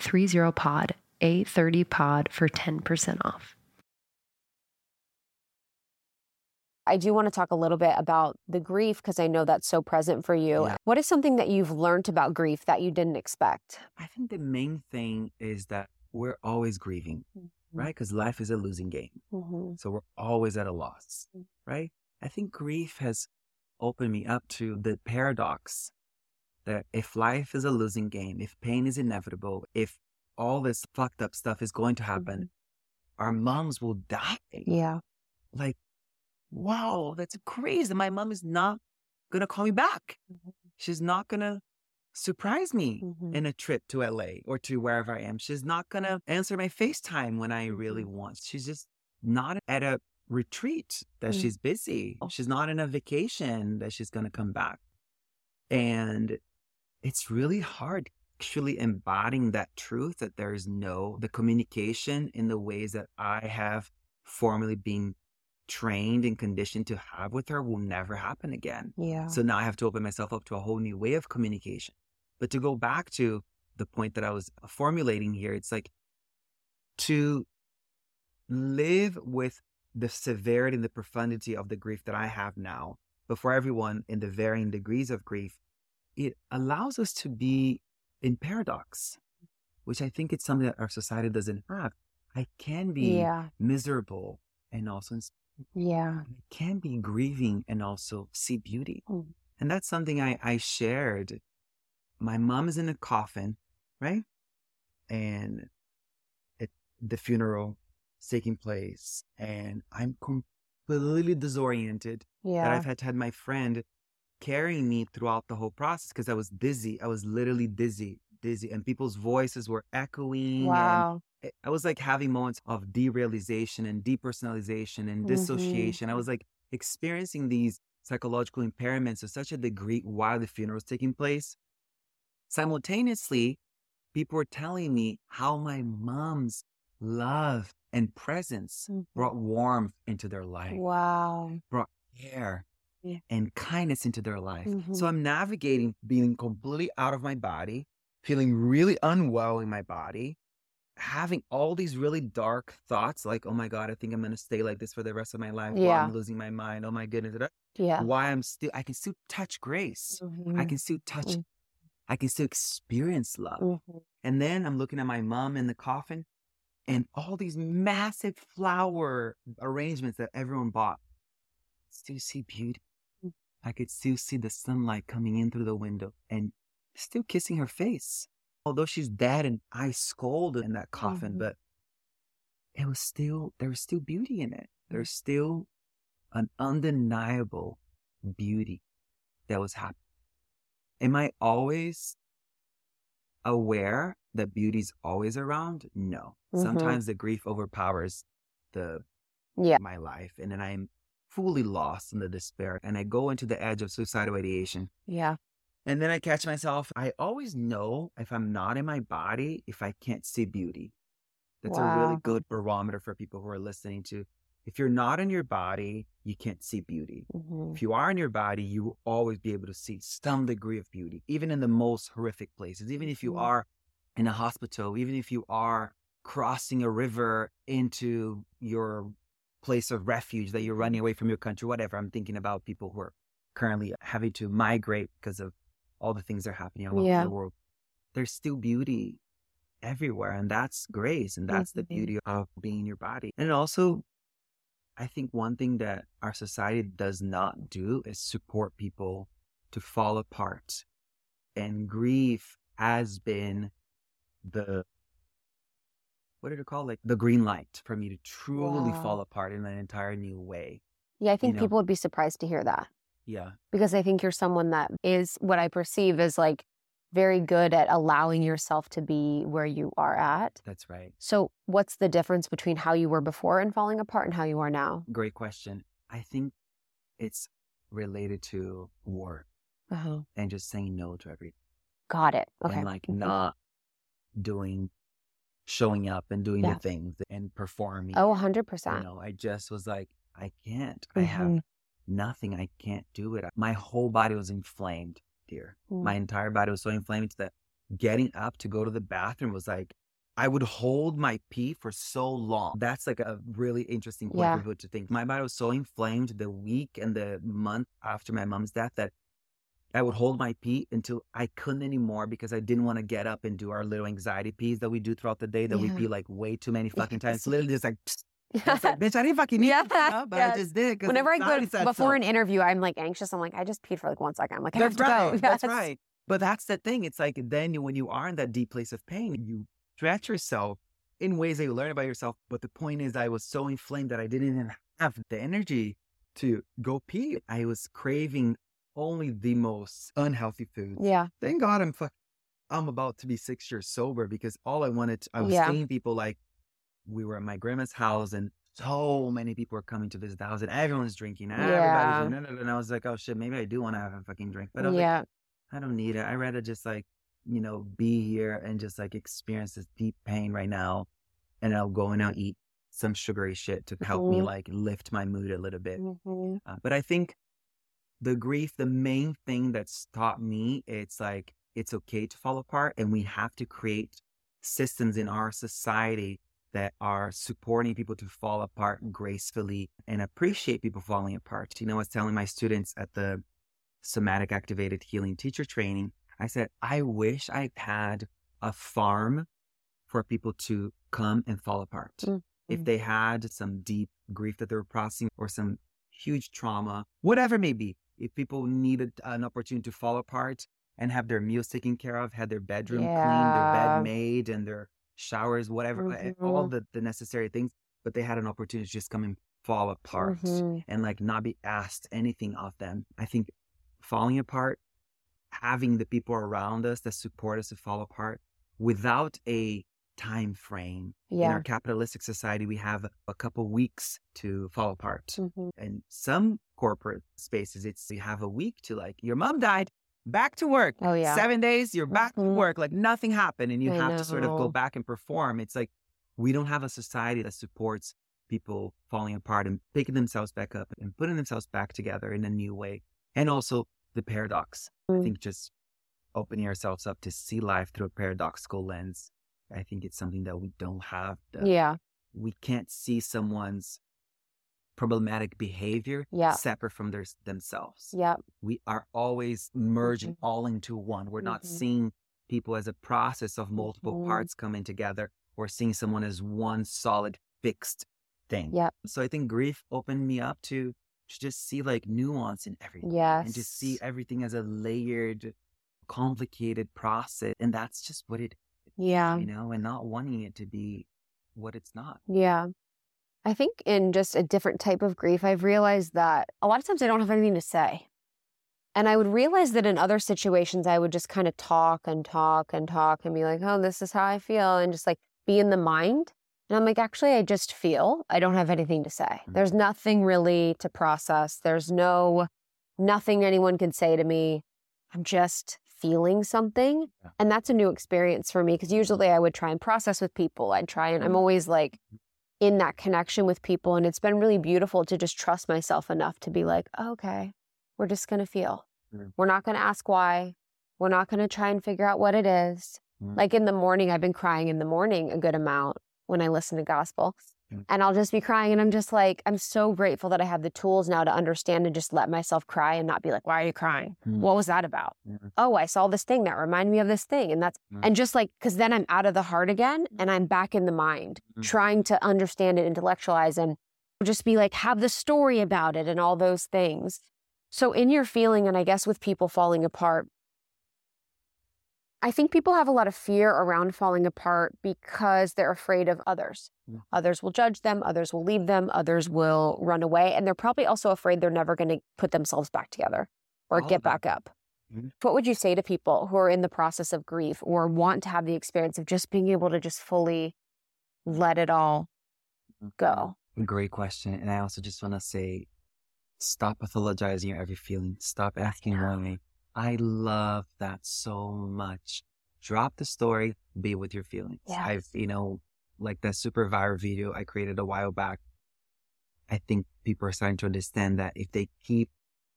30pod, A30pod for 10% off. I do want to talk a little bit about the grief because I know that's so present for you. Yeah. What is something that you've learned about grief that you didn't expect? I think the main thing is that we're always grieving, right? Because life is a losing game. Mm-hmm. So we're always at a loss, Mm. right? I think grief has opened me up to the paradox that if life is a losing game, if pain is inevitable, if all this fucked up stuff is going to happen, our moms will die. Yeah. Like, wow, that's crazy. My mom is not going to call me back. Mhm. She's not going to surprise me Mhm. in a trip to LA or to wherever I am. She's not going to answer my FaceTime when I really want. She's just not at a retreat that Mm. she's busy. She's not in a vacation that she's going to come back. And it's really hard actually embodying that truth that there is no, the communication in the ways that I have formerly been trained and conditioned to have with her will never happen again. Yeah. So now I have to open myself up to a whole new way of communication. But to go back to the point that I was formulating here, it's like to live with the severity and the profundity of the grief that I have now, but for everyone in the varying degrees of grief, it allows us to be in paradox, which I think it's something that our society doesn't have. I can be Yeah. miserable and also Yeah. I can be grieving and also see beauty. Mm. And that's something I, I shared. My mom is in a coffin, right? And it, the funeral is taking place, and I'm completely disoriented Yeah, that I've had to have my friend carrying me throughout the whole process because I was dizzy. I was literally dizzy, dizzy, and people's voices were echoing. Wow. it- I was like having moments of derealization and depersonalization and dissociation. I was like experiencing these psychological impairments to such a degree while the funeral was taking place. Simultaneously, people were telling me how my mom's love and presence Mhm. brought warmth into their life, Wow. brought care Yeah. and kindness into their life. Mhm. So I'm navigating being completely out of my body, feeling really unwell in my body, having all these really dark thoughts like, oh my God, I think I'm going to stay like this for the rest of my life. Yeah. I'm losing my mind. Oh my goodness. Yeah. Why I'm still, I can still touch grace. I Mhm. can still touch, Mm. I can still experience love. Mhm. And then I'm looking at my mom in the coffin and all these massive flower arrangements that everyone bought. Still see beauty. I could still see the sunlight coming in through the window and still kissing her face. Although she's dead and ice cold in that coffin, Mhm. but it was still, there was still beauty in it. There's still an undeniable beauty that was happening. Am I always aware that beauty's always around? No. Mhm. Sometimes the grief overpowers the Yeah. my life, and then I'm fully lost in the despair and I go into the edge of suicidal ideation. Yeah. And then I catch myself. I always know if I'm not in my body, if I can't see beauty. That's a really good barometer for people who are listening to. If you're not in your body, you can't see beauty. Mhm. If you are in your body, you will always be able to see some degree of beauty, even in the most horrific places. Even if you Mhm. are in a hospital, even if you are crossing a river into your place of refuge that you're running away from your country, whatever. I'm thinking about people who are currently having to migrate because of all the things that are happening all Yeah. over the world. There's still beauty everywhere, and that's grace, and that's the Mhm. beauty of being in your body. And also, I think one thing that our society does not do is support people to fall apart. And grief has been the what did it call like the green light for me to truly Wow. fall apart in an entire new way. Yeah, I think know. people would be surprised to hear that Yeah. because I think you're someone that is what I perceive as like very good at allowing yourself to be where you are at. That's right. So, what's the difference between how you were before and falling apart and how you are now? Great question. I think it's related to work Oh, and just saying no to everything. got it. Okay. And like Mhm. not doing showing up and doing Yeah. the things and performing. Oh, 100%. you know, I just was like, I can't. I have Mhm. nothing. I can't do it. My whole body was inflamed, dear. Mm. My entire body was so inflamed that getting up to go to the bathroom was like, I would hold my pee for so long. That's like a really interesting point Yeah. for people to think. My body was so inflamed the week and the month after my mom's death that I would hold my pee until I couldn't anymore because I didn't want to get up and do our little anxiety pees that we do throughout the day that we pee like way too many fucking times. Yes. Literally just like, I was like, bitch, I didn't fucking need Yeah, to pee, but yes. I just did. Whenever I go said before so. an interview, I'm like anxious. I'm like, I just peed for like one second. I'm like, I That's have to right. go. That's right. But that's the thing. It's like then you- when you are in that deep place of pain, you stretch yourself in ways that you learn about yourself. But the point is, I was so inflamed that I didn't even have the energy to go pee. I was craving only the most unhealthy foods. Yeah. Thank God I'm fuck. I'm about to be six years sober because all I wanted, I was Yeah. seeing people like we were at my grandma's house and so many people were coming to visit the house and everyone's drinking. Yeah. Everybody's no. And I was like, oh shit, maybe I do want to have a fucking drink. But I was like, Yeah. I don't need it. I'd rather just like, you know, be here and just like experience this deep pain right now. And I'll go and I'll eat some sugary shit to help me Mhm. like lift my mood a little bit. Mhm. Uh, but I think the grief, the main thing that's taught me, it's like, it's okay to fall apart and we have to create systems in our society that are supporting people to fall apart gracefully and appreciate people falling apart. You know, I was telling my students at the somatic activated healing teacher training, I said, I wish I had a farm for people to come and fall apart. Mm, If mm. they had some deep grief that they were processing or some huge trauma, whatever it may be, if people needed an opportunity to fall apart and have their meals taken care of, had their bedroom cleaned, their bed made, and their showers, whatever, eh, all the, the necessary things, but they had an opportunity to just come and fall apart Mhm. and like not be asked anything of them. I think falling apart, having the people around us that support us to fall apart without a time frame. In our capitalistic society, we have a couple weeks to fall apart. Mhm. And some corporate spaces, it's you have a week to like, your mom died, back to work. Oh, yeah. Seven days, you're back to Mhm. work. Like nothing happened. And you I have to sort of go back and perform. It's like we don't have a society that supports people falling apart and picking themselves back up and putting themselves back together in a new way. And also the paradox. I Mm. think just opening ourselves up to see life through a paradoxical lens. I think it's something that we don't have. The, Yeah. We can't see someone's problematic behavior Yeah. separate from their, themselves. Yeah. We are always merging Mhm. all into one. We're not Mhm. seeing people as a process of multiple Mhm. parts coming together. We're seeing someone as one solid fixed thing. Yeah. So I think grief opened me up to, to just see like nuance in everything Yes. and just see everything as a layered, complicated process. And that's just what it, Yeah. you know, and not wanting it to be what it's not. Yeah. I think in just a different type of grief, I've realized that a lot of times I don't have anything to say. And I would realize that in other situations, I would just kind of talk and talk and talk and be like, oh, this is how I feel. And just like be in the mind. And I'm like, actually, I just feel. I don't have anything to say. Mm. There's nothing really to process. There's no, nothing anyone can say to me. I'm just feeling something. And that's a new experience for me because usually I would try and process with people. I'd try and I'm Mm. always like in that connection with people. And it's been really beautiful to just trust myself enough to be like, okay, we're just going to feel. Mm. We're not going to ask why. We're not going to try and figure out what it is. Mm. Like in the morning, I've been crying in the morning a good amount when I listen to gospel. Mm. And I'll just be crying. And I'm just like, I'm so grateful that I have the tools now to understand and just let myself cry and not be like, why are you crying? Mm. What was that about? Yeah. Oh, I saw this thing that reminded me of this thing. And that's, Mm. and just like, cause then I'm out of the heart again and I'm back in the mind, Mm. trying to understand and intellectualize and just be like, have the story about it and all those things. So, in your feeling, and I guess with people falling apart, I think people have a lot of fear around falling apart because they're afraid of others. Yeah. Others will judge them, others will leave them, others will run away. And they're probably also afraid they're never going to put themselves back together or All get back up. Mhm. What would you say to people who are in the process of grief or want to have the experience of just being able to just fully let it all go? Great question. And I also just want to say, stop pathologizing your every feeling. Stop asking why. I love that so much. Drop the story, be with your feelings. Yeah. I've, you know, like that super viral video I created a while back. I think people are starting to understand that if they keep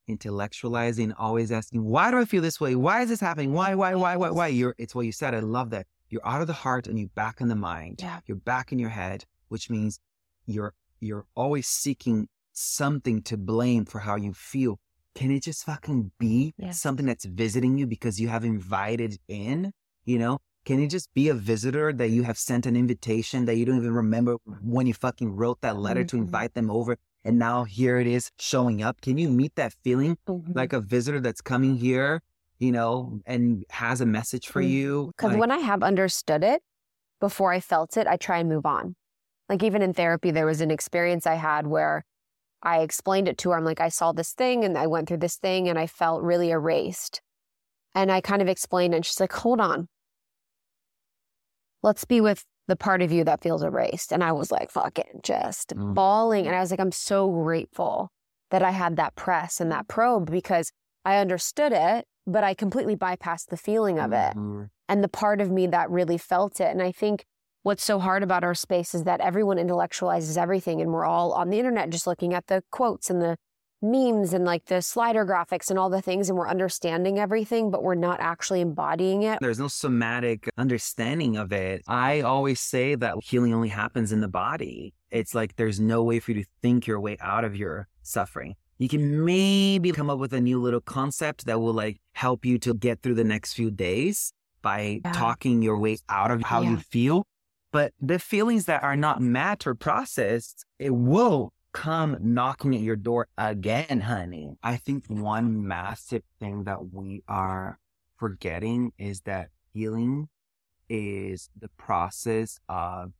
intellectualizing, always asking, why do I feel this way? Why is this happening? Why, why, why, why, why? You're, it's what you said. I love that. You're out of the heart and you're back in the mind. Yeah. You're back in your head, which means you're, you're always seeking something to blame for how you feel. Can it just fucking be Yeah. something that's visiting you because you have invited in? You know, can it just be a visitor that you have sent an invitation that you don't even remember when you fucking wrote that letter to Mhm. invite them over? And now here it is showing up. Can you meet that feeling like a visitor that's coming here, you know, and has a message for Mm. you? Because Like, when I have understood it before I felt it, I try and move on. Like even in therapy, there was an experience I had where I explained it to her. I'm like, I saw this thing and I went through this thing and I felt really erased. And I kind of explained. And she's like, hold on. Let's be with the part of you that feels erased. And I was like, fucking just Mm. bawling. And I was like, I'm so grateful that I had that press and that probe because I understood it, but I completely bypassed the feeling of it Mhm. and the part of me that really felt it. And I think what's so hard about our space is that everyone intellectualizes everything and we're all on the internet just looking at the quotes and the memes and like the slider graphics and all the things and we're understanding everything but we're not actually embodying it. There's no somatic understanding of it. I always say that healing only happens in the body. It's like there's no way for you to think your way out of your suffering. You can maybe come up with a new little concept that will like help you to get through the next few days by Yeah. talking your way out of how you feel. But the feelings that are not met or processed, it will come knocking at your door again, honey. I think one massive thing that we are forgetting is that healing is the process of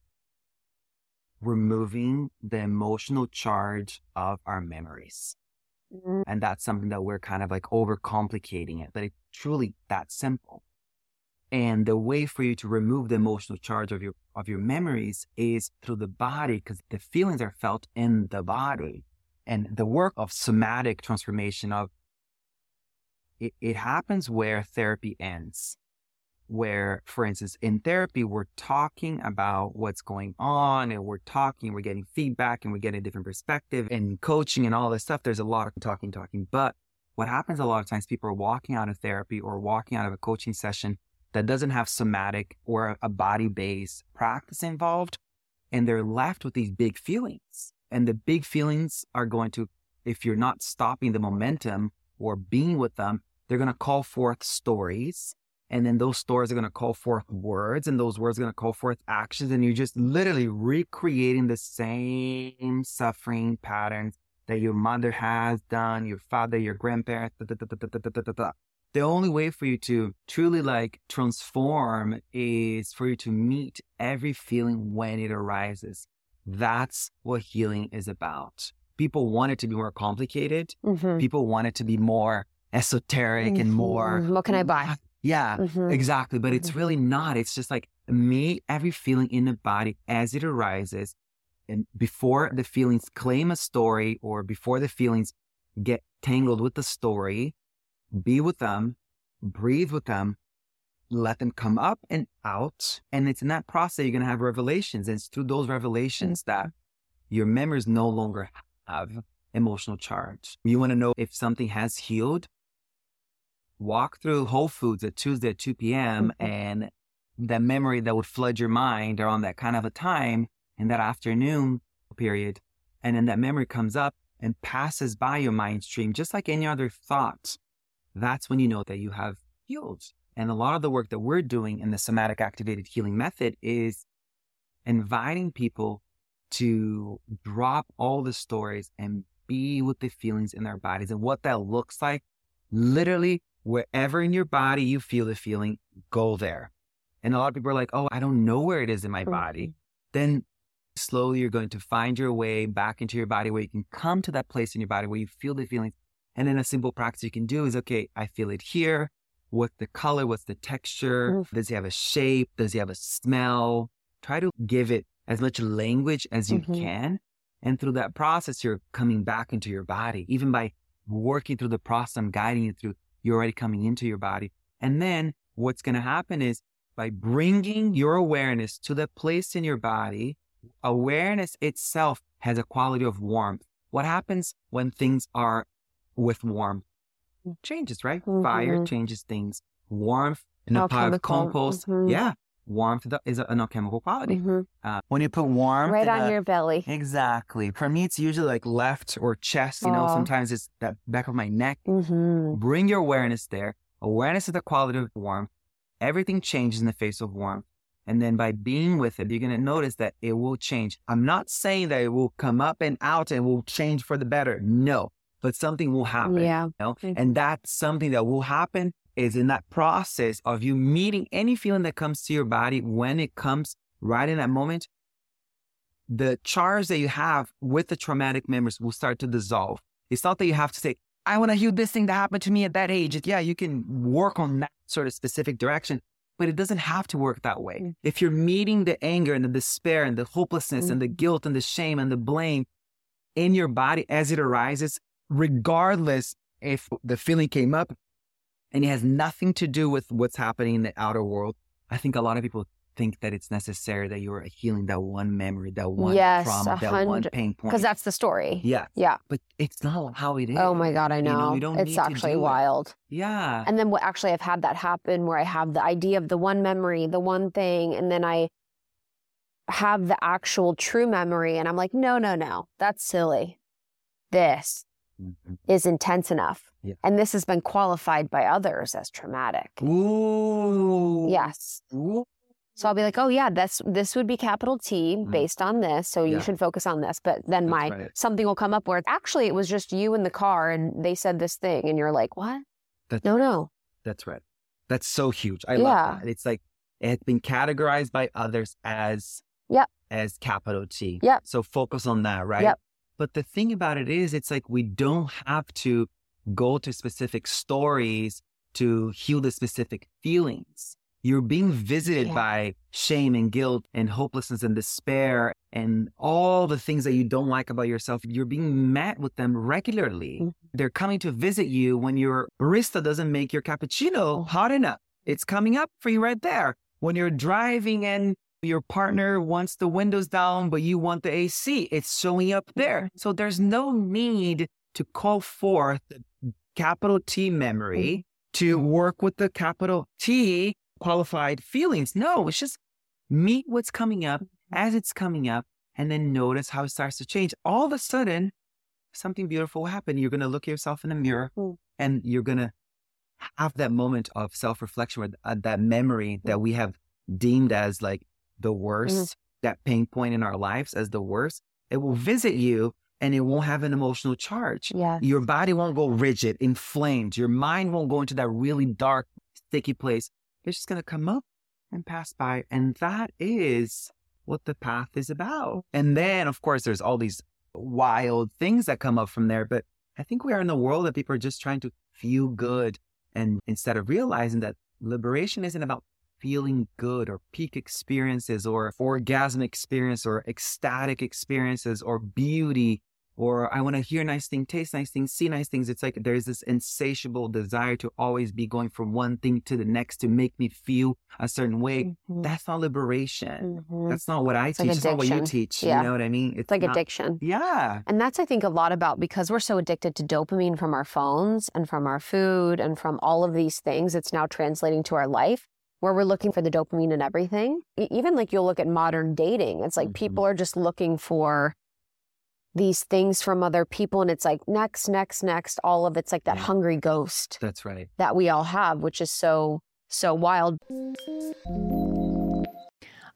removing the emotional charge of our memories. Mhm. And that's something that we're kind of like overcomplicating it, but it's truly that simple. And the way for you to remove the emotional charge of your of your memories is through the body because the feelings are felt in the body. And the work of somatic transformation of it, it happens where therapy ends. Where, for instance, in therapy, we're talking about what's going on and we're talking, we're getting feedback and we're getting a different perspective and coaching and all this stuff. There's a lot of talking, talking. But what happens a lot of times, people are walking out of therapy or walking out of a coaching session that doesn't have somatic or a body based practice involved. And they're left with these big feelings. And the big feelings are going to, if you're not stopping the momentum or being with them, they're going to call forth stories. And then those stories are going to call forth words, and those words are going to call forth actions. And you're just literally recreating the same suffering patterns that your mother has done, your father, your grandparents. da, da, da, The only way for you to truly like transform is for you to meet every feeling when it arises. That's what healing is about. People want it to be more complicated. Mhm. People want it to be more esoteric and more. What can I buy? Yeah, Mhm. exactly. But it's really not. It's just like meet every feeling in the body as it arises. And before the feelings claim a story or before the feelings get tangled with the story, be with them, breathe with them, let them come up and out. And it's in that process you're going to have revelations. And it's through those revelations that your memories no longer have emotional charge. You want to know if something has healed? Walk through Whole Foods at Tuesday at 2 p.m. Mhm. and that memory that would flood your mind around that kind of a time in that afternoon period. And then that memory comes up and passes by your mind stream, just like any other thought. That's when you know that you have healed. And a lot of the work that we're doing in the somatic activated healing method is inviting people to drop all the stories and be with the feelings in their bodies and what that looks like. Literally, wherever in your body you feel the feeling, go there. And a lot of people are like, oh, I don't know where it is in my body. Then slowly you're going to find your way back into your body where you can come to that place in your body where you feel the feelings. And then a simple practice you can do is, okay, I feel it here. What's the color? What's the texture? Oof. Does it have a shape? Does it have a smell? Try to give it as much language as you Mhm. can. And through that process, you're coming back into your body. Even by working through the process I'm guiding you through, you're already coming into your body. And then what's going to happen is by bringing your awareness to the place in your body, awareness itself has a quality of warmth. What happens when things are with warmth? Changes, right? Fire Mhm. changes things. Warmth in a pile of Alchemical. compost. Mhm. Yeah. Warmth is a- an alchemical quality. Mhm. Uh, when you put warmth Right on a- your belly. Exactly. For me, it's usually like left or chest. You know, Oh. sometimes it's that back of my neck. hmm Bring your awareness there. Awareness is the quality of warmth. Everything changes in the face of warmth. And then by being with it, you're going to notice that it will change. I'm not saying that it will come up and out and will change for the better. No, but something will happen. Yeah. You know? And that's something that will happen is in that process of you meeting any feeling that comes to your body when it comes right in that moment, the charge that you have with the traumatic memories will start to dissolve. It's not that you have to say, I want to heal this thing that happened to me at that age. Yeah, you can work on that sort of specific direction, but it doesn't have to work that way. Mm. If you're meeting the anger and the despair and the hopelessness and the guilt and the shame and the blame in your body as it arises, regardless if the feeling came up and it has nothing to do with what's happening in the outer world, I think a lot of people think that it's necessary that you're healing that one memory, that one Yes, trauma, that one pain point. Because that's the story. yeah, Yeah. but it's not how it is. Oh my God, I You know. know, you don't it's actually do it. wild. Yeah. And then what actually I've had that happen where I have the idea of the one memory, the one thing, and then I have the actual true memory and I'm like, no, no, no, that's silly. This Mhm. is intense enough. Yeah. And this has been qualified by others as traumatic. Ooh. Yes. Ooh. So I'll be like, oh yeah, that's this would be capital T Mhm. based on this. So you Yeah. should focus on this. But then That's my right. something will come up where actually it was just you in the car and they said this thing and you're like, what? That's- no, no. That's right. That's so huge. I Yeah. love that. It's like it has been categorized by others as Yep. as capital T. Yep. So focus on that, right? Yep. But the thing about it is it's like we don't have to go to specific stories to heal the specific feelings. You're being visited Yeah. by shame and guilt and hopelessness and despair and all the things that you don't like about yourself. You're being met with them regularly. Mhm. They're coming to visit you when your barista doesn't make your cappuccino hot enough. It's coming up for you right there. When you're driving and your partner wants the windows down, but you want the AC, it's showing up there. So there's no need to call forth the capital T memory to work with the capital T qualified feelings. No, it's just meet what's coming up as it's coming up and then notice how it starts to change. All of a sudden, something beautiful will happen. You're going to look at yourself in the mirror Mm. and you're going to have that moment of self reflection where uh, that memory that we have deemed as like the mm-hmm. worst, that pain point in our lives as the worst. It will visit you and it won't have an emotional charge. Yeah. Your body won't go rigid, inflamed. Your mind won't go into that really dark, sticky place. It's just going to come up and pass by. And that is what the path is about. And then, of course, there's all these wild things that come up from there. But I think we are in a world that people are just trying to feel good. And instead of realizing that liberation isn't about feeling good or peak experiences or orgasm experience or ecstatic experiences or beauty or I want to hear nice things, taste nice things, see nice things. It's like there's this insatiable desire to always be going from one thing to the next to make me feel a certain way. Mhm. That's not liberation. Mhm. That's not what I It's teach. like It's not what you teach. Yeah. You know what I mean? It's like not- addiction. Yeah. And that's, I think, a lot about because we're so addicted to dopamine from our phones and from our food and from all of these things, it's now translating to our life where we're looking for the dopamine and everything. Even like you'll look at modern dating, it's like Mhm. people are just looking for these things from other people. And it's like next, next, next. All of it's like that Yeah. hungry ghost That's right. that we all have, which is so, so wild.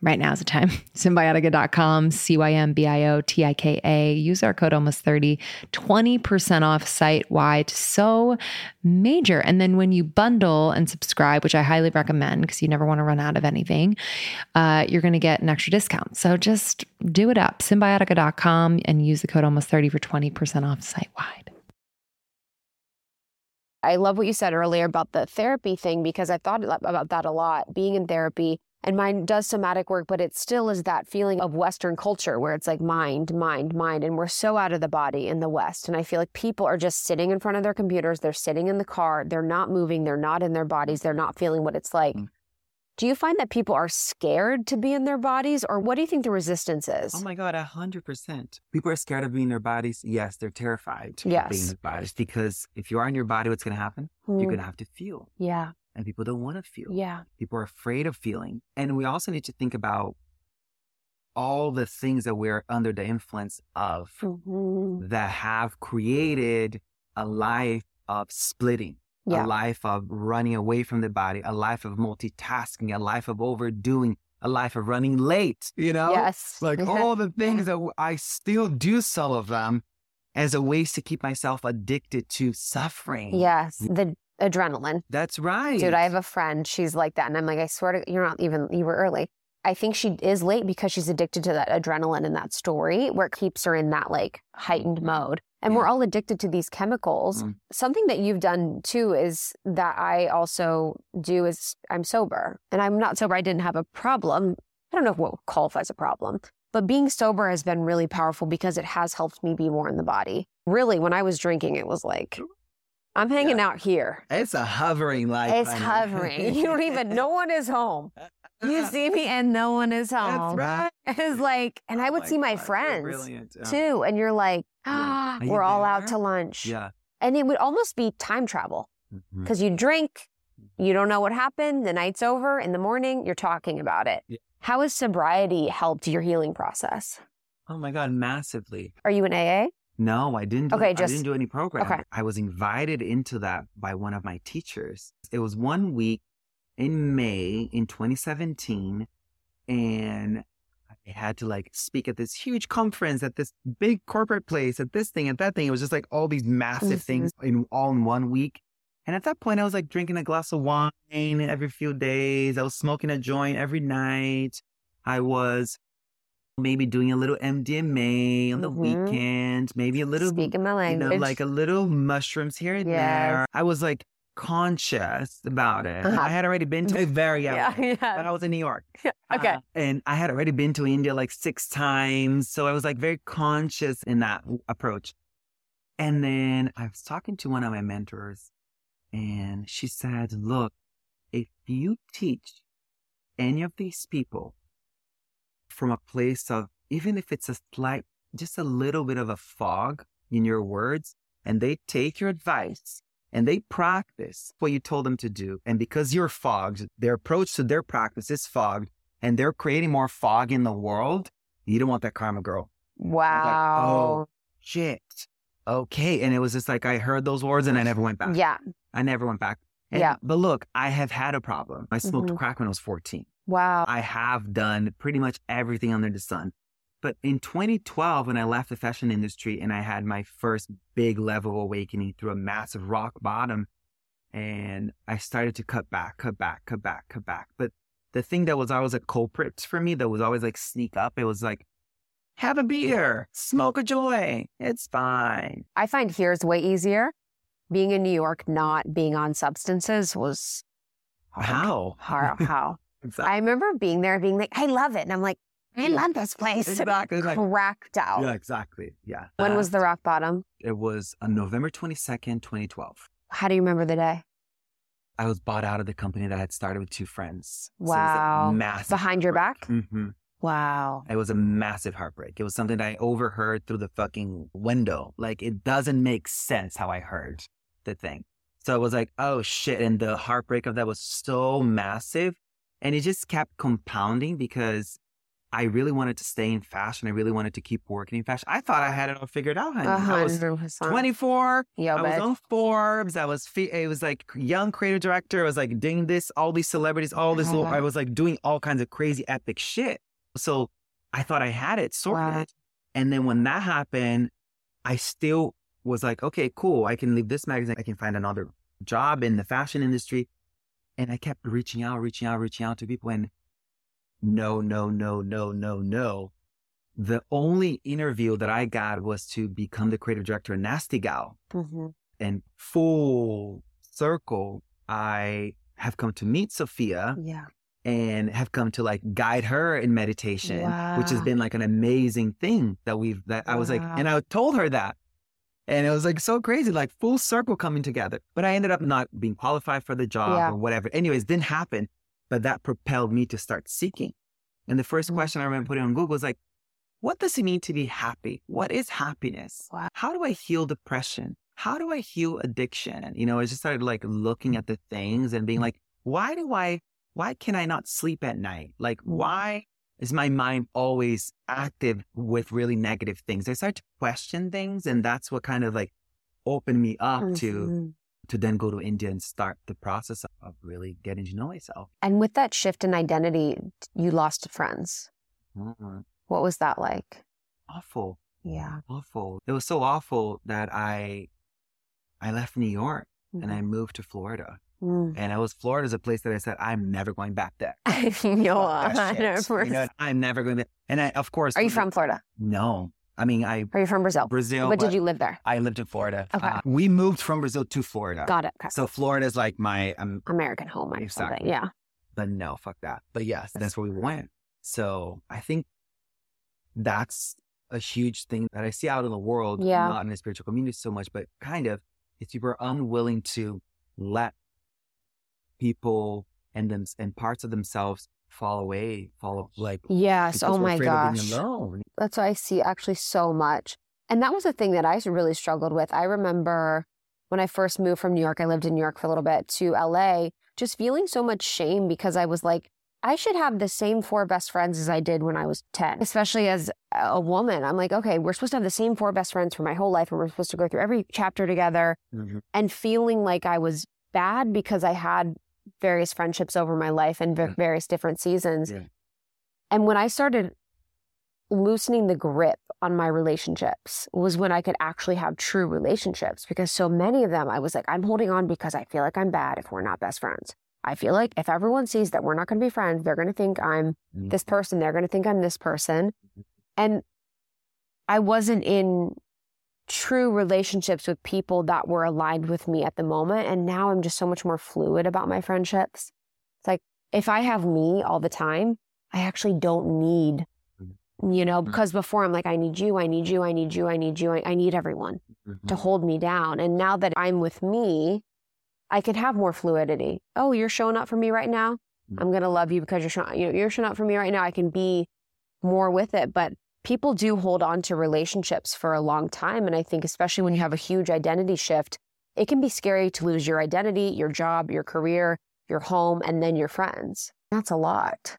Right now is the time. Cymbiotika.com, C Y M B I O T I K A. Use our code almost 30, 20% off site wide. So major. And then when you bundle and subscribe, which I highly recommend because you never want to run out of anything, uh, you're going to get an extra discount. So just do it up. Cymbiotika.com and use the code almost 30 for 20% off site wide. I love what you said earlier about the therapy thing because I thought about that a lot. Being in therapy, and mine does somatic work, but it still is that feeling of Western culture where it's like mind, mind, mind. And we're so out of the body in the West. And I feel like people are just sitting in front of their computers, they're sitting in the car, they're not moving, they're not in their bodies, they're not feeling what it's like. Mm. Do you find that people are scared to be in their bodies, or what do you think the resistance is? Oh my God, a hundred percent. People are scared of being in their bodies. Yes, they're terrified of being Yes. in their bodies because if you are in your body, what's going to happen? You're Mm, going to have to feel, yeah, and people don't want to feel. yeah, People are afraid of feeling, and we also need to think about all the things that we're under the influence of Mhm. that have created a life of splitting. yeah, a life of running away from the body, a life of multitasking, a life of overdoing, a life of running late, you know? yes, Like all the things that I still do some of them as a ways to keep myself addicted to suffering. yes, the adrenaline. That's right. Dude, I have a friend. She's like that. And I'm like, I swear to you're not even, you were early. I think she is late because she's addicted to that adrenaline in that story where it keeps her in that like heightened mode. And we're all addicted to these chemicals. Mm. Something that you've done too is that I also do is I'm sober. And I'm not sober. I didn't have a problem. I don't know what qualifies a problem. But being sober has been really powerful because it has helped me be more in the body. Really, when I was drinking, it was like I'm hanging out here. It's a hovering life. It's honey. hovering. You don't even, no one is home. You see me and no one is home. That's right. It's like, and I Oh would my see my God, friends. Too. And you're like, ah, you we're all out to lunch. Yeah. And it would almost be time travel because you drink, you don't know what happened, the night's over, in the morning, you're talking about it. Yeah. How has sobriety helped your healing process? Oh my God, massively. Are you in AA? No, I didn't. Do, Okay, I just- didn't do any program. okay. I was invited into that by one of my teachers. It was one week in May in 2017, and I had to like speak at this huge conference at this big corporate place at this thing at that thing. It was just like all these massive Mhm. things in all in one week. And at that point, I was like drinking a glass of wine every few days. I was smoking a joint every night. I was maybe doing a little MDMA on the Mhm. weekend, maybe a little, Speaking my you know, like a little mushrooms here and Yes. there. I was like conscious about it. Uh-huh. I had already been to very young, yeah, but. I was in New York. Okay. Uh, and I had already been to India like six times. So I was like very conscious in that approach. And then I was talking to one of my mentors and she said, look, if you teach any of these people from a place of, even if it's a slight, just a little bit of a fog in your words, and they take your advice and they practice what you told them to do. And because you're fogged, their approach to their practice is fogged and they're creating more fog in the world. You don't want that karma girl. Wow. oh, Shit. Okay. And it was just like, I heard those words and I never went back. yeah. I never went back. And- Yeah. But look, I have had a problem. I smoked Mhm. crack when I was 14. Wow. I have done pretty much everything under the sun. But in 2012, when I left the fashion industry and I had my first big level awakening through a massive rock bottom, and I started to cut back, cut back, cut back, cut back. But the thing that was always a culprit for me, that was always like sneak up, it was like, have a beer, smoke a joy, it's fine. I find here's way easier. Being in New York, not being on substances was hard. How? How? How? Exactly. I remember being there, being like, I love it. And I'm like, I love this place. Exactly. Like, Cracked out. yeah, exactly. Yeah. When Uh, was the rock bottom? It was on November 22nd, 2012. How do you remember the day? I was bought out of the company that I had started with two friends. So it was a Wow. massive. Behind your back? Mm-hmm. Wow. It was a massive heartbreak. It was something that I overheard through the fucking window. Like it doesn't make sense how I heard the thing. So it was like, oh shit. And the heartbreak of that was so massive. And it just kept compounding because I really wanted to stay in fashion. I really wanted to keep working in fashion. I thought I had it all figured out. honey. I was hundred percent. 24. Yo, I was on Forbes. I was, fe- it was like young creative director. I was like doing this, all these celebrities, all this. Little, Uh-huh. I was like doing all kinds of crazy epic shit. So I thought I had it sorted. Wow. And then when that happened, I still was like, okay, cool. I can leave this magazine. I can find another job in the fashion industry. And I kept reaching out, reaching out, reaching out to people. And no, no, no, no, no, no. The only interview that I got was to become the creative director of Nasty Gal Mhm. and full circle, I have come to meet Sophia Yeah. and have come to like guide her in meditation, which has been like an amazing thing that we've, that I was like, and I told her that. And it was like so crazy, like full circle coming together. But I ended up not being qualified for the job Yeah. or whatever. Anyways, didn't happen. But that propelled me to start seeking. And the first Mhm. question I remember putting on Google was like, what does it mean to be happy? What is happiness? Wow. How do I heal depression? How do I heal addiction? You know, I just started like looking at the things and being like, why do I, why can I not sleep at night? Like, Mm. why is my mind always active with really negative things? I start to question things. And that's what kind of like opened me up to, Mhm. to then go to India and start the process of really getting to know myself. And with that shift in identity, you lost friends. Mhm. What was that like? Awful. Yeah. awful. It was so awful that I I left New York and Mm-hmm. I moved to Florida. Mm. And it was Florida's a place that I said I'm never going back there. you know, Fuck that shit. 100%. You know, I'm never going back. And I, of course, Are you from Florida? No, I mean I Are you from Brazil? Brazil. but did you live there? I lived in Florida. Okay. Uh, we moved from Brazil to Florida. Got it. Okay. So Florida is like my um, American home or something. Exactly. Yeah. but no, fuck that. But yes, that's where we went. So I think that's a huge thing that I see out in the world, Yeah. not in the spiritual community so much, but kind of It's people are unwilling to let people and them and parts of themselves fall away, fall like Yes. Oh my afraid of being gosh. That's what I see actually so much. And that was a thing that I really struggled with. I remember when I first moved from New York, I lived in New York for a little bit to LA, just feeling so much shame because I was like, I should have the same four best friends as I did when I was 10, especially as a woman. I'm like, okay, we're supposed to have the same four best friends for my whole life, and we're supposed to go through every chapter together. Mhm. And feeling like I was bad because I had various friendships over my life and v- various different seasons. Yeah. And when I started loosening the grip on my relationships was when I could actually have true relationships because so many of them I was like, I'm holding on because I feel like I'm bad if we're not best friends. I feel like if everyone sees that we're not going to be friends, they're going mm. to think I'm this person, they're going to think I'm this person. And I wasn't in true relationships with people that were aligned with me at the moment. And now I'm just so much more fluid about my friendships. It's like if I have me all the time, I actually don't need, mm-hmm. you know, mm-hmm. because before I'm like, I need you, I need you, I need you, I need you, I, I need everyone to Mhm. hold me down. And now that I'm with me, I can have more fluidity. Oh, you're showing up for me right now. Mm-hmm. I'm gonna love you because you're showing. You know, you're showing up for me right now. I can be more with it. But people do hold on to relationships for a long time, and I think especially when you have a huge identity shift, it can be scary to lose your identity, your job, your career, your home, and then your friends. That's a lot.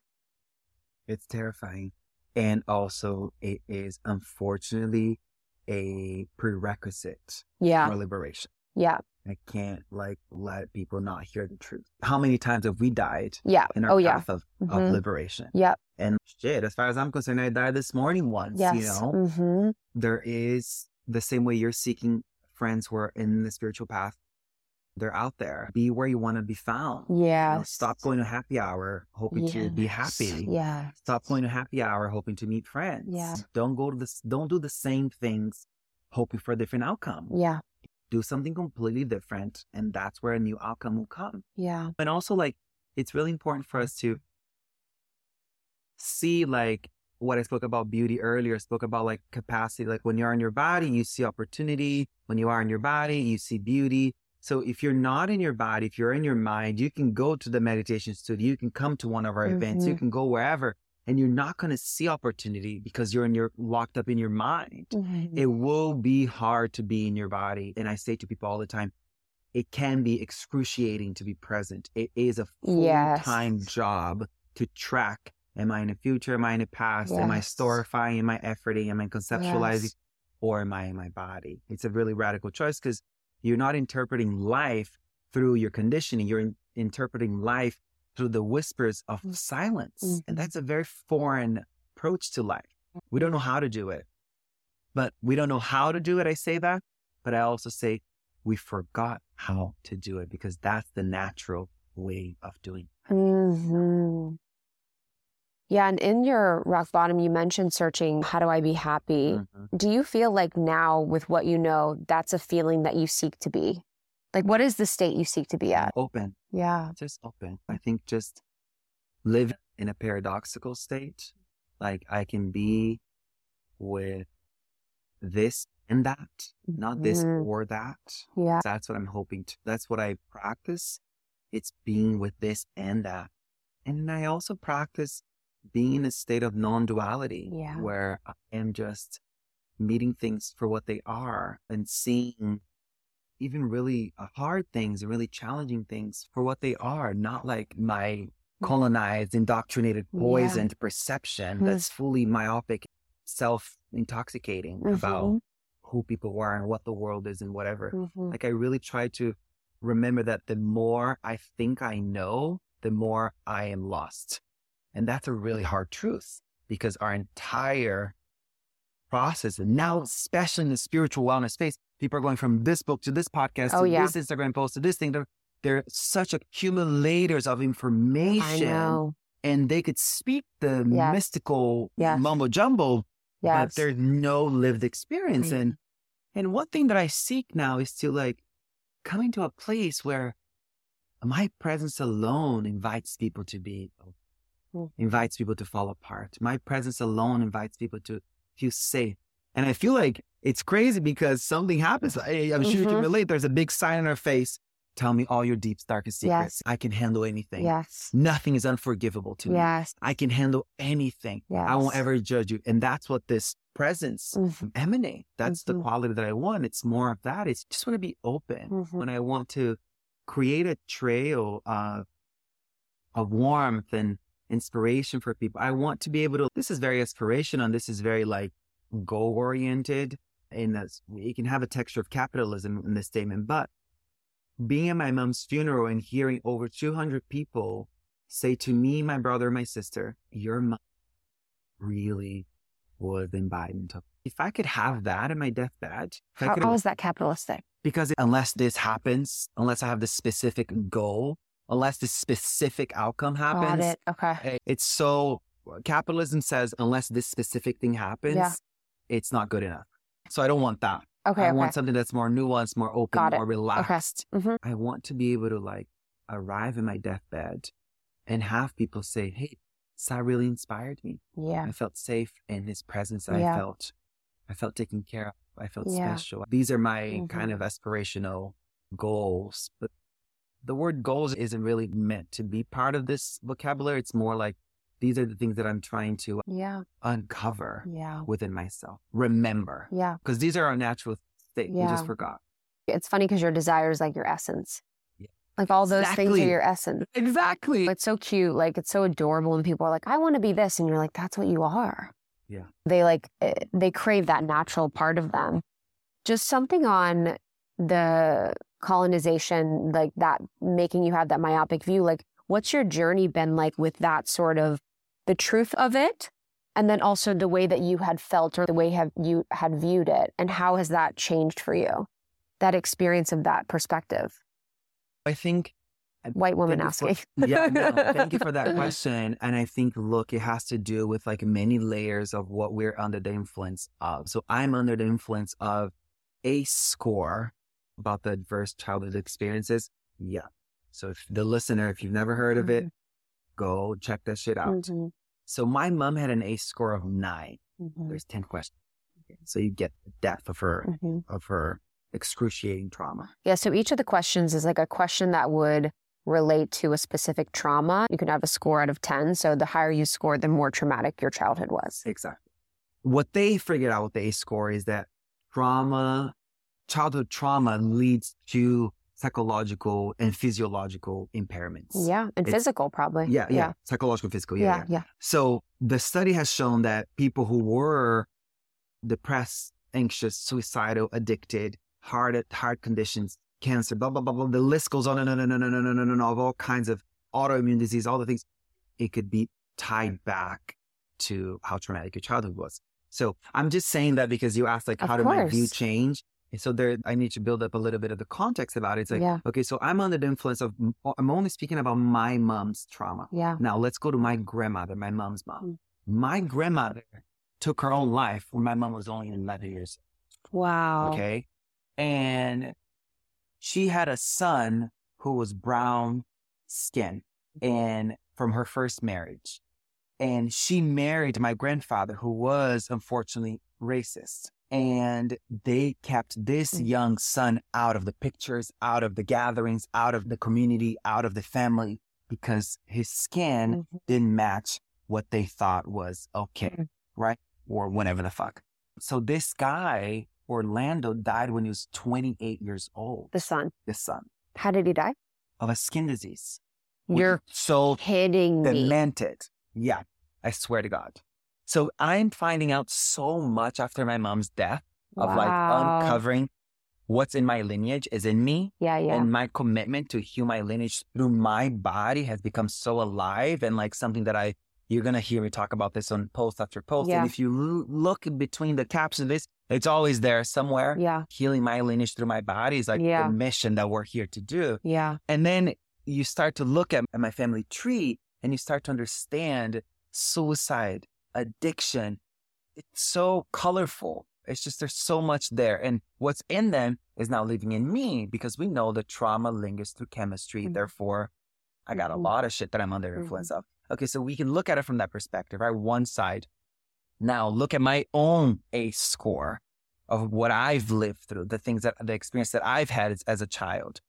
It's terrifying. And also, it is unfortunately a prerequisite Yeah, for liberation. yeah, I can't like let people not hear the truth. How many times have we died yeah. in our Oh yeah. of, of Mhm. liberation? Yep. And shit, as far as I'm concerned, I died this morning once. Yes. You know, hmm there is the same way you're seeking friends who are in the spiritual path. They're out there. Be where you want to be found. You know, Yeah. stop going to happy hour hoping to be happy. Yeah. Stop going to happy hour hoping to meet friends. Yeah. Don't go to this. Don't do the same things hoping for a different outcome. Yeah. Do something completely different, and that's where a new outcome will come. Yeah. And also, like, it's really important for us to see, like, what I spoke about beauty earlier, I spoke about like capacity. Like, when you're in your body, you see opportunity. When you are in your body, you see beauty. So, if you're not in your body, if you're in your mind, you can go to the meditation studio, you can come to one of our events, you Mhm. can go wherever, and you're not going to see opportunity because you're in your locked up in your mind Mhm. it will be hard to be in your body. And I say to people all the time, it can be excruciating to be present. It is a full Yes. time job to track. Am I in the future? Am I in the past? Am I Yes. storifying? Am I efforting? Am I conceptualizing? Yes. Or am I in my body? It's a really radical choice because you're not interpreting life through your conditioning. You're in- interpreting life through the whispers of Mm. silence. Mhm. And that's a very foreign approach to life. We don't know how to do it but we don't know how to do it. I say that, but I also say we forgot how to do it because that's the natural way of doing. it. hmm Yeah, and in your rock bottom, you mentioned searching, how do I be happy? Mhm. Do you feel like now, with what you know, that's a feeling that you seek to be? Like, what is the state you seek to be at? Open, Yeah. just open. I think just live in a paradoxical state. Like I can be with this and that, not this Mhm. or that. Yeah. That's what I'm hoping to. That's what I practice. It's being with this and that. And I also practice being in a state of non duality Yeah. where I am just meeting things for what they are and seeing even really uh, hard things and really challenging things for what they are, not like my colonized, indoctrinated, Yeah. poisoned perception Mhm. that's fully myopic, self intoxicating about Mhm. who people are and what the world is and whatever. Mhm. Like I really try to remember that the more I think I know, the more I am lost. And that's a really hard truth because our entire process, and now especially in the spiritual wellness space, people are going from this book to this podcast Oh, to yeah. this Instagram post to this thing. They're, they're such accumulators of information and they could speak the Yes. mystical Yes. mumbo jumbo, but there's no lived experience. Right. And and one thing that I seek now is to like coming to a place where my presence alone invites people to be Mm. invites people to fall apart. My presence alone invites people to feel safe. And I feel like it's crazy because something happens. I, I'm sure you can Mhm. relate. There's a big sign on our face. Tell me all your deep, darkest secrets. Yes. I can handle anything. Yes. Nothing is unforgivable to me. Yes. I can handle anything. Yes. I won't ever judge you. And that's what this presence Mhm. emanate. That's the Mhm. quality that I want. It's more of that. It's just want to be open. Mhm. When I want to create a trail uh, of warmth and inspiration for people, I want to be able to. This is very aspirational. And this is very like goal oriented. And that's, you can have a texture of capitalism in this statement, but being at my mom's funeral and hearing over 200 people say to me, my brother, my sister, your mom really was embodied. If I could have that in my deathbed, How, how is that capitalistic? because unless this happens, unless I have this specific goal, unless this specific outcome Got happens, it. Okay. eh, it's so capitalism says unless this specific thing happens, Yeah. It's not good enough. So I don't want that. Okay. I okay. want something that's more nuanced, more open, more relaxed. Mhm. I want to be able to like arrive in my deathbed and have people say, Hey, Sah really inspired me. Yeah. I felt safe in his presence. I felt, I felt taken care of. I felt Yeah. special. These are my Mhm. kind of aspirational goals, but the word goals isn't really meant to be part of this vocabulary. It's more like these are the things that I'm trying to Yeah. uncover Yeah. within myself. Remember, Yeah. because these are our natural state. We just forgot. It's funny because your desire is like your essence. Yeah. Like all those things are your essence. Exactly. It's so cute. Like it's so adorable when people are like, I want to be this. And you're like, that's what you are. Yeah. They like, eh, they crave that natural part of them. Just something on the colonization, like that making you have that myopic view. Like, what's your journey been like with that sort of the truth of it? And then also the way that you had felt or the way have you had viewed it. And how has that changed for you? That experience of that perspective. I think White woman asking. for- yeah, no, thank you for that question. And I think, look, it has to do with like many layers of what we're under the influence of. So I'm under the influence of ACE score about the adverse childhood experiences. Yeah. So if the listener, if you've never heard of it, go check that shit out. Mhm, So my mom had an ACE score of nine. mhm, There's 10 questions. So you get the depth of her, mhm. of her excruciating trauma. Yeah, so each of the questions is like a question that would relate to a specific trauma. You can have a score out of 10. So the higher you score, the more traumatic your childhood was. Exactly. What they figured out with the ACE score is that trauma, childhood trauma leads to psychological and physiological impairments. Yeah, and It's- physical probably. Yeah, yeah. Psychological, physical. Yeah, Yeah, yeah. yeah. So the study has shown that people who were depressed, anxious, suicidal, addicted, heart heart conditions, cancer, blah blah blah blah. The list goes on and on and on and on and on and on of all kinds of autoimmune disease, all the things. It could be tied back to how traumatic your childhood was. So I'm just saying that because you asked like Of how did my view change? And so there I need to build up a little bit of the context about it. It's like, Yeah. okay, so I'm under the influence of I'm only speaking about my mom's trauma. Yeah. Now let's go to my grandmother, my mom's mom. Mm. My grandmother took her own life when my mom was only 11 years. Wow. Okay. And she had a son who was brown skin and from her first marriage. And she married my grandfather who was unfortunately racist. And they kept this Mm. young son out of the pictures, out of the gatherings, out of the community, out of the family because his skin Mhm. didn't match what they thought was okay, Mhm. right? Or whatever the fuck. So this guy, Orlando, died when he was 28 years old. The son. The son How did he die? of a skin disease. You're so kidding me. demented. Yeah, I swear to God. So I'm finding out so much after my mom's death of like uncovering what's in my lineage is in me Yeah, yeah. and my commitment to heal my lineage through my body has become so alive and like something that I you're gonna hear me talk about this on post after post. Yeah. And if you look between the caps of this, it's always there somewhere. yeah. Healing my lineage through my body is like Yeah. the mission that we're here to do. Yeah. And then you start to look at my family tree and you start to understand suicide, addiction. It's so colorful. It's just there's so much there. And what's in them is now living in me because we know that trauma lingers through chemistry. Mhm. Therefore, I got a Mhm. lot of shit that I'm under influence of. Okay, so we can look at it from that perspective, right? One side, Now look at my own ACE score of what I've lived through, the things that the experience that I've had as, as a child.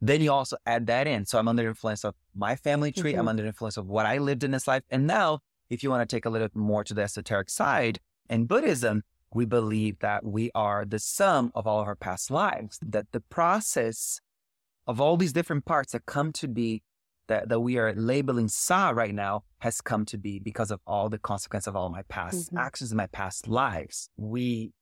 Then you also add that in. So I'm under influence of my family tree. Mhm. I'm under influence of what I lived in this life. And now, if you want to take a little more to the esoteric side, in Buddhism, we believe that we are the sum of all of our past lives, that the process of all these different parts that come to be that, that we are labeling Sah right now has come to be because of all the consequence of all my past Mhm. actions in my past lives. We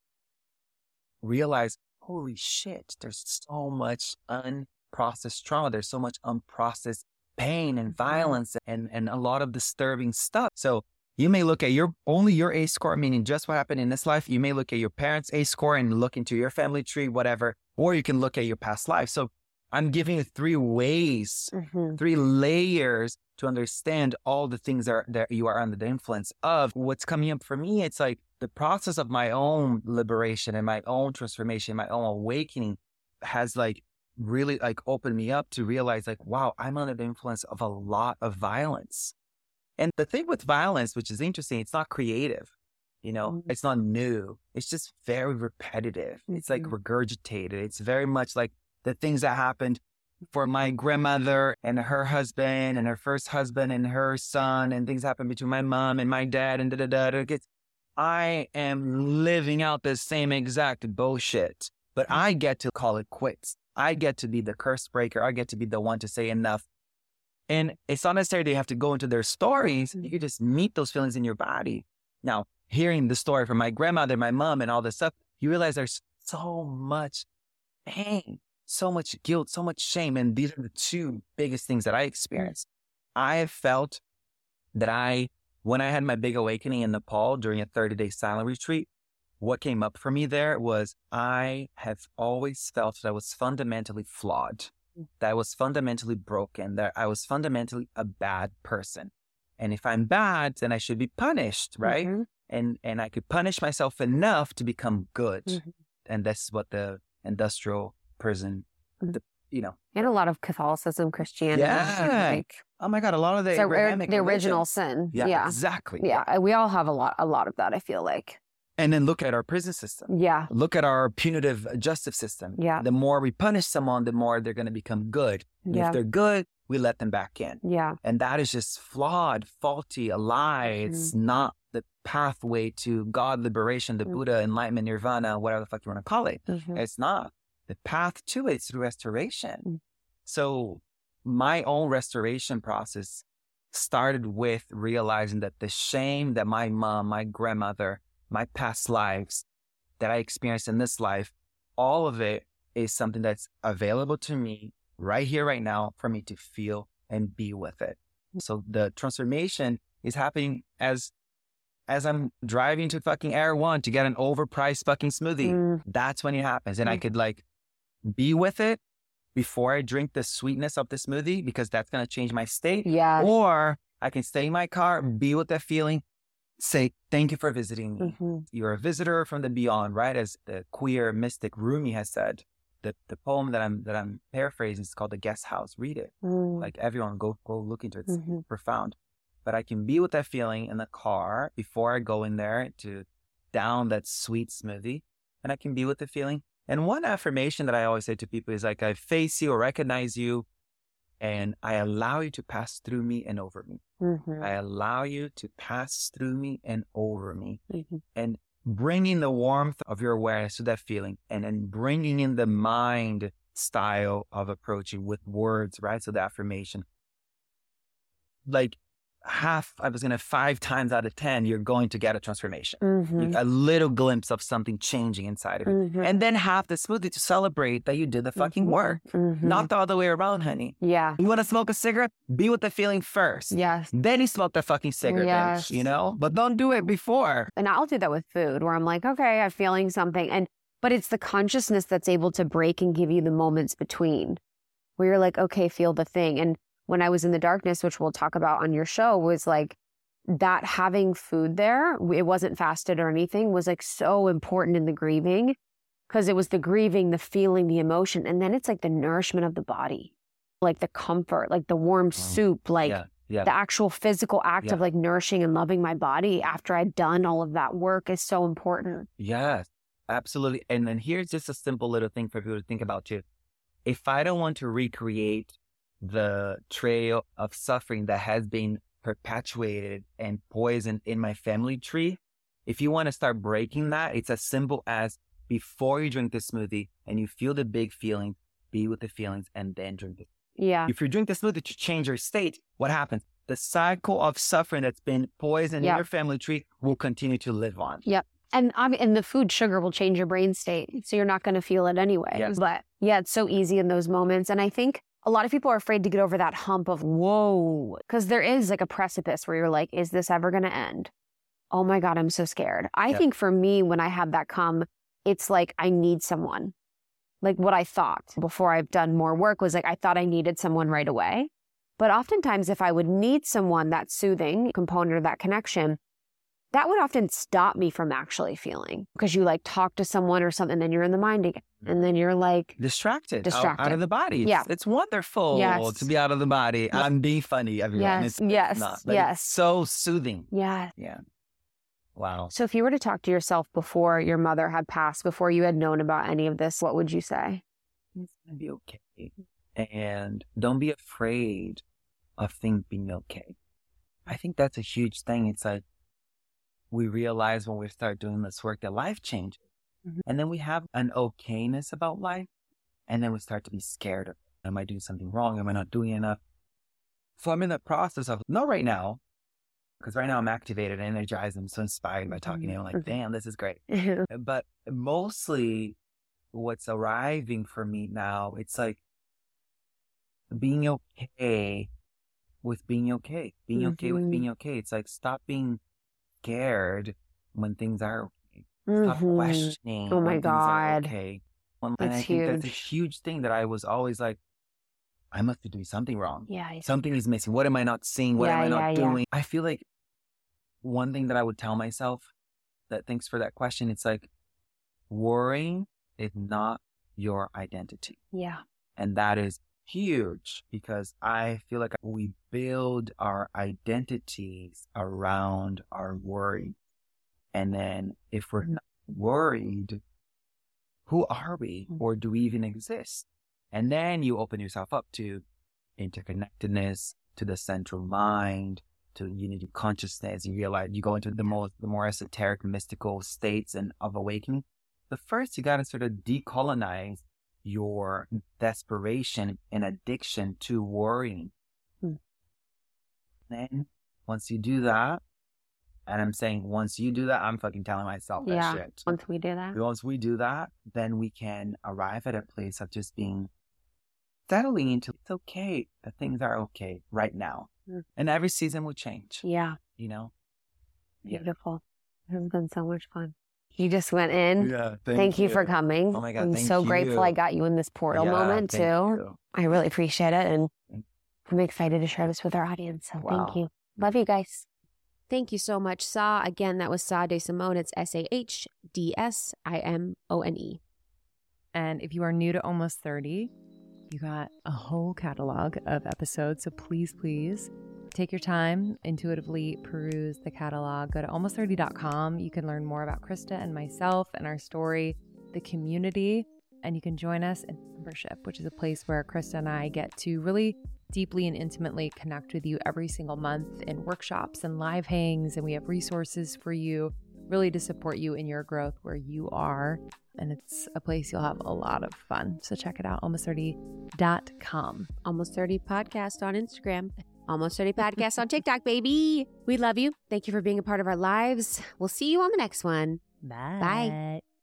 realize, holy shit, there's so much unprocessed trauma. There's so much unprocessed pain and violence and, and a lot of disturbing stuff. So you may look at your only your ACE score, meaning just what happened in this life. You may look at your parents' ACE score and look into your family tree, whatever, or you can look at your past life. So I'm giving you three ways, Mhm. three layers to understand all the things that, are, that you are under the influence of. What's coming up for me, it's like the process of my own liberation and my own transformation, my own awakening has like really like opened me up to realize like, wow, I'm under the influence of a lot of violence. And the thing with violence, which is interesting, it's not creative. You know, Mhm. it's not new. It's just very repetitive. It's like Mhm. regurgitated. It's very much like the things that happened for my grandmother and her husband and her first husband and her son and things happened between my mom and my dad and da da da. da. I am living out the same exact bullshit, but I get to call it quits. I get to be the curse breaker. I get to be the one to say enough. And it's not necessarily you have to go into their stories. You mm-hmm. can just meet those feelings in your body. Now, hearing the story from my grandmother, my mom, and all this stuff, you realize there's so much pain, so much guilt, so much shame. And these are the two biggest things that I mm-hmm. experienced. I have felt that I, when I had my big awakening in Nepal during a 30 day silent retreat, what came up for me there was I have always felt that I was fundamentally flawed, that I was fundamentally broken, that I was fundamentally a bad person. And if I'm bad, then I should be punished, right? Mhm. And and I could punish myself enough to become good. Mhm. And that's what the industrial prison, Mhm. the, you know, And a lot of Catholicism, Christianity. Yeah. Like, oh my God, a lot of the so the original sin. Yeah, Yeah. exactly. Yeah. We all have a lot, a lot of that, I feel like. And then look at our prison system. Yeah. Look at our punitive justice system. Yeah. The more we punish someone, the more they're going to become good. And Yeah. if they're good, we let them back in. Yeah. And that is just flawed, faulty, a lie. It's not the pathway to God liberation, the Mm. Buddha, enlightenment, nirvana, whatever the fuck you want to call it. Mhm. It's not. The path to it is through restoration. Mm. So my own restoration process started with realizing that the shame that my mom, my grandmother, my past lives that I experienced in this life, all of it is something that's available to me right here, right now for me to feel and be with it. So the transformation is happening as as I'm driving to fucking Erewhon to get an overpriced fucking smoothie. Mm. That's when it happens. And I Mm. could like be with it before I drink the sweetness of the smoothie because that's going to change my state. Yeah. Or I can stay in my car, be with that feeling, say, thank you for visiting me. Mhm. You're a visitor from the beyond, right? As the queer mystic Rumi has said. The, the poem that I'm that I'm paraphrasing is called The Guest House. Read it. Mm. Like everyone go go look into it. It's Mhm. profound. But I can be with that feeling in the car before I go in there to down that sweet smoothie. And I can be with the feeling. And one affirmation that I always say to people is like, I face you or recognize you and I allow you to pass through me and over me. Mhm. I allow you to pass through me and over me Mhm. and bringing the warmth of your awareness to that feeling and then bringing in the mind style of approaching with words, right? So the affirmation, like half, I was going to five times out of 10, you're going to get a transformation, Mhm. a little glimpse of something changing inside of you. Mhm. And then have the smoothie to celebrate that you did the fucking Mhm. work, Mhm. not the other way around, honey. Yeah. You want to smoke a cigarette? Be with the feeling first. Yes. Then you smoke the fucking cigarette, Yes. bitch, you know? But don't do it before. And I'll do that with food where I'm like, okay, I'm feeling something. And, but it's the consciousness that's able to break and give you the moments between where you're like, okay, feel the thing. And when I was in the darkness, which we'll talk about on your show, was like that having food there, it wasn't fasted or anything, was like so important in the grieving because it was the grieving, the feeling, the emotion. And then it's like the nourishment of the body, like the comfort, like the warm soup, like Yeah. Yeah. The actual physical act Yeah. of like nourishing and loving my body after I'd done all of that work is so important. Yes, absolutely. And then here's just a simple little thing for people to think about too. If I don't want to recreate the trail of suffering that has been perpetuated and poisoned in my family tree, if you want to start breaking that, it's as simple as before you drink the smoothie and you feel the big feeling, be with the feelings and then drink it. Yeah. If you drink the smoothie to change your state, what happens? The cycle of suffering that's been poisoned Yeah. in your family tree will continue to live on. Yeah and and the food sugar will change your brain state, so you're not going to feel it anyway. Yes. But yeah, it's so easy in those moments, and I think a lot of people are afraid to get over that hump of whoa, because there is like a precipice where you're like, is this ever going to end? Oh my god, I'm so scared. I Yep. think for me, when I have that come, it's like I need someone. Like what I thought before I've done more work was like I thought I needed someone right away. But oftentimes, if I would need someone, that soothing component or that connection, that would often stop me from actually feeling because you like talk to someone or something, then you're in the mind again. And then you're like, distracted, out- Out, of the body. Yeah. it's wonderful Yes. to be out of the body. I'm being funny, everyone. yes, It's yes, not, yes, It's so soothing. yeah. Yeah. Wow. So if you were to talk to yourself before your mother had passed, before you had known about any of this, what would you say? It's gonna be okay, and don't be afraid of things being okay. I think that's a huge thing. It's like we realize when we start doing this work that life changes, Mhm. and then we have an okayness about life, and then we start to be scared of. Am I doing something wrong? Am I not doing enough? So I'm in the process of not right now, because right now I'm activated, and energized, I'm so inspired by talking to you. I'm like, damn, this is great. But mostly, what's arriving for me now, it's like being okay with being okay, being okay with being okay. It's like stop being scared when things are okay. Stop mm-hmm. questioning. Oh my when things are God. Okay. Well, and I That's think that's a huge. huge thing that I was always like, I must be doing something wrong. Yeah. Something is missing. What am I not seeing? What Yeah, am I not yeah, yeah. doing? I feel like one thing that I would tell myself that thanks for that question, it's like worrying is not your identity. Yeah. And that is huge because I feel like we build our identities around our worry. And then if we're not worried, who are we Mm. or do we even exist? And then you open yourself up to interconnectedness, to the central mind, to unity consciousness. You realize you go into the more, the more esoteric, mystical states and of awakening. But first, you got to sort of decolonize your desperation and addiction to worrying. Hmm. Then once you do that, and I'm saying once you do that, I'm fucking telling myself that Yeah. shit. Once we do that. Once we do that, then we can arrive at a place of just being settling into it's okay that things are okay right now. Mm. And every season will change, Yeah. you know? Yeah. Beautiful. It has been so much fun. You just went in. Yeah. Thank, you. for coming. Oh my God, I'm thank so grateful. I got you in this portal Yeah, moment too. you. I really appreciate it. And Thank- I'm excited to share this with our audience. So Wow. thank you. Love you guys. Thank you so much, Sah. Again, that was Sah D'Simone. It's S A H D S I M O N E. And if you are new to Almost 30, you got a whole catalog of episodes. So please, please take your time, intuitively peruse the catalog. Go to almost30.com. You can learn more about Krista and myself and our story, the community, and you can join us in membership, which is a place where Krista and I get to really deeply and intimately connect with you every single month in workshops and live hangs. And we have resources for you really to support you in your growth where you are and it's a place you'll have a lot of fun. So check it out, almost30.com. Almost 30 podcast on Instagram. Almost 30 podcast on TikTok, baby. We love you. Thank you for being a part of our lives. We'll see you on the next one. Bye. Bye.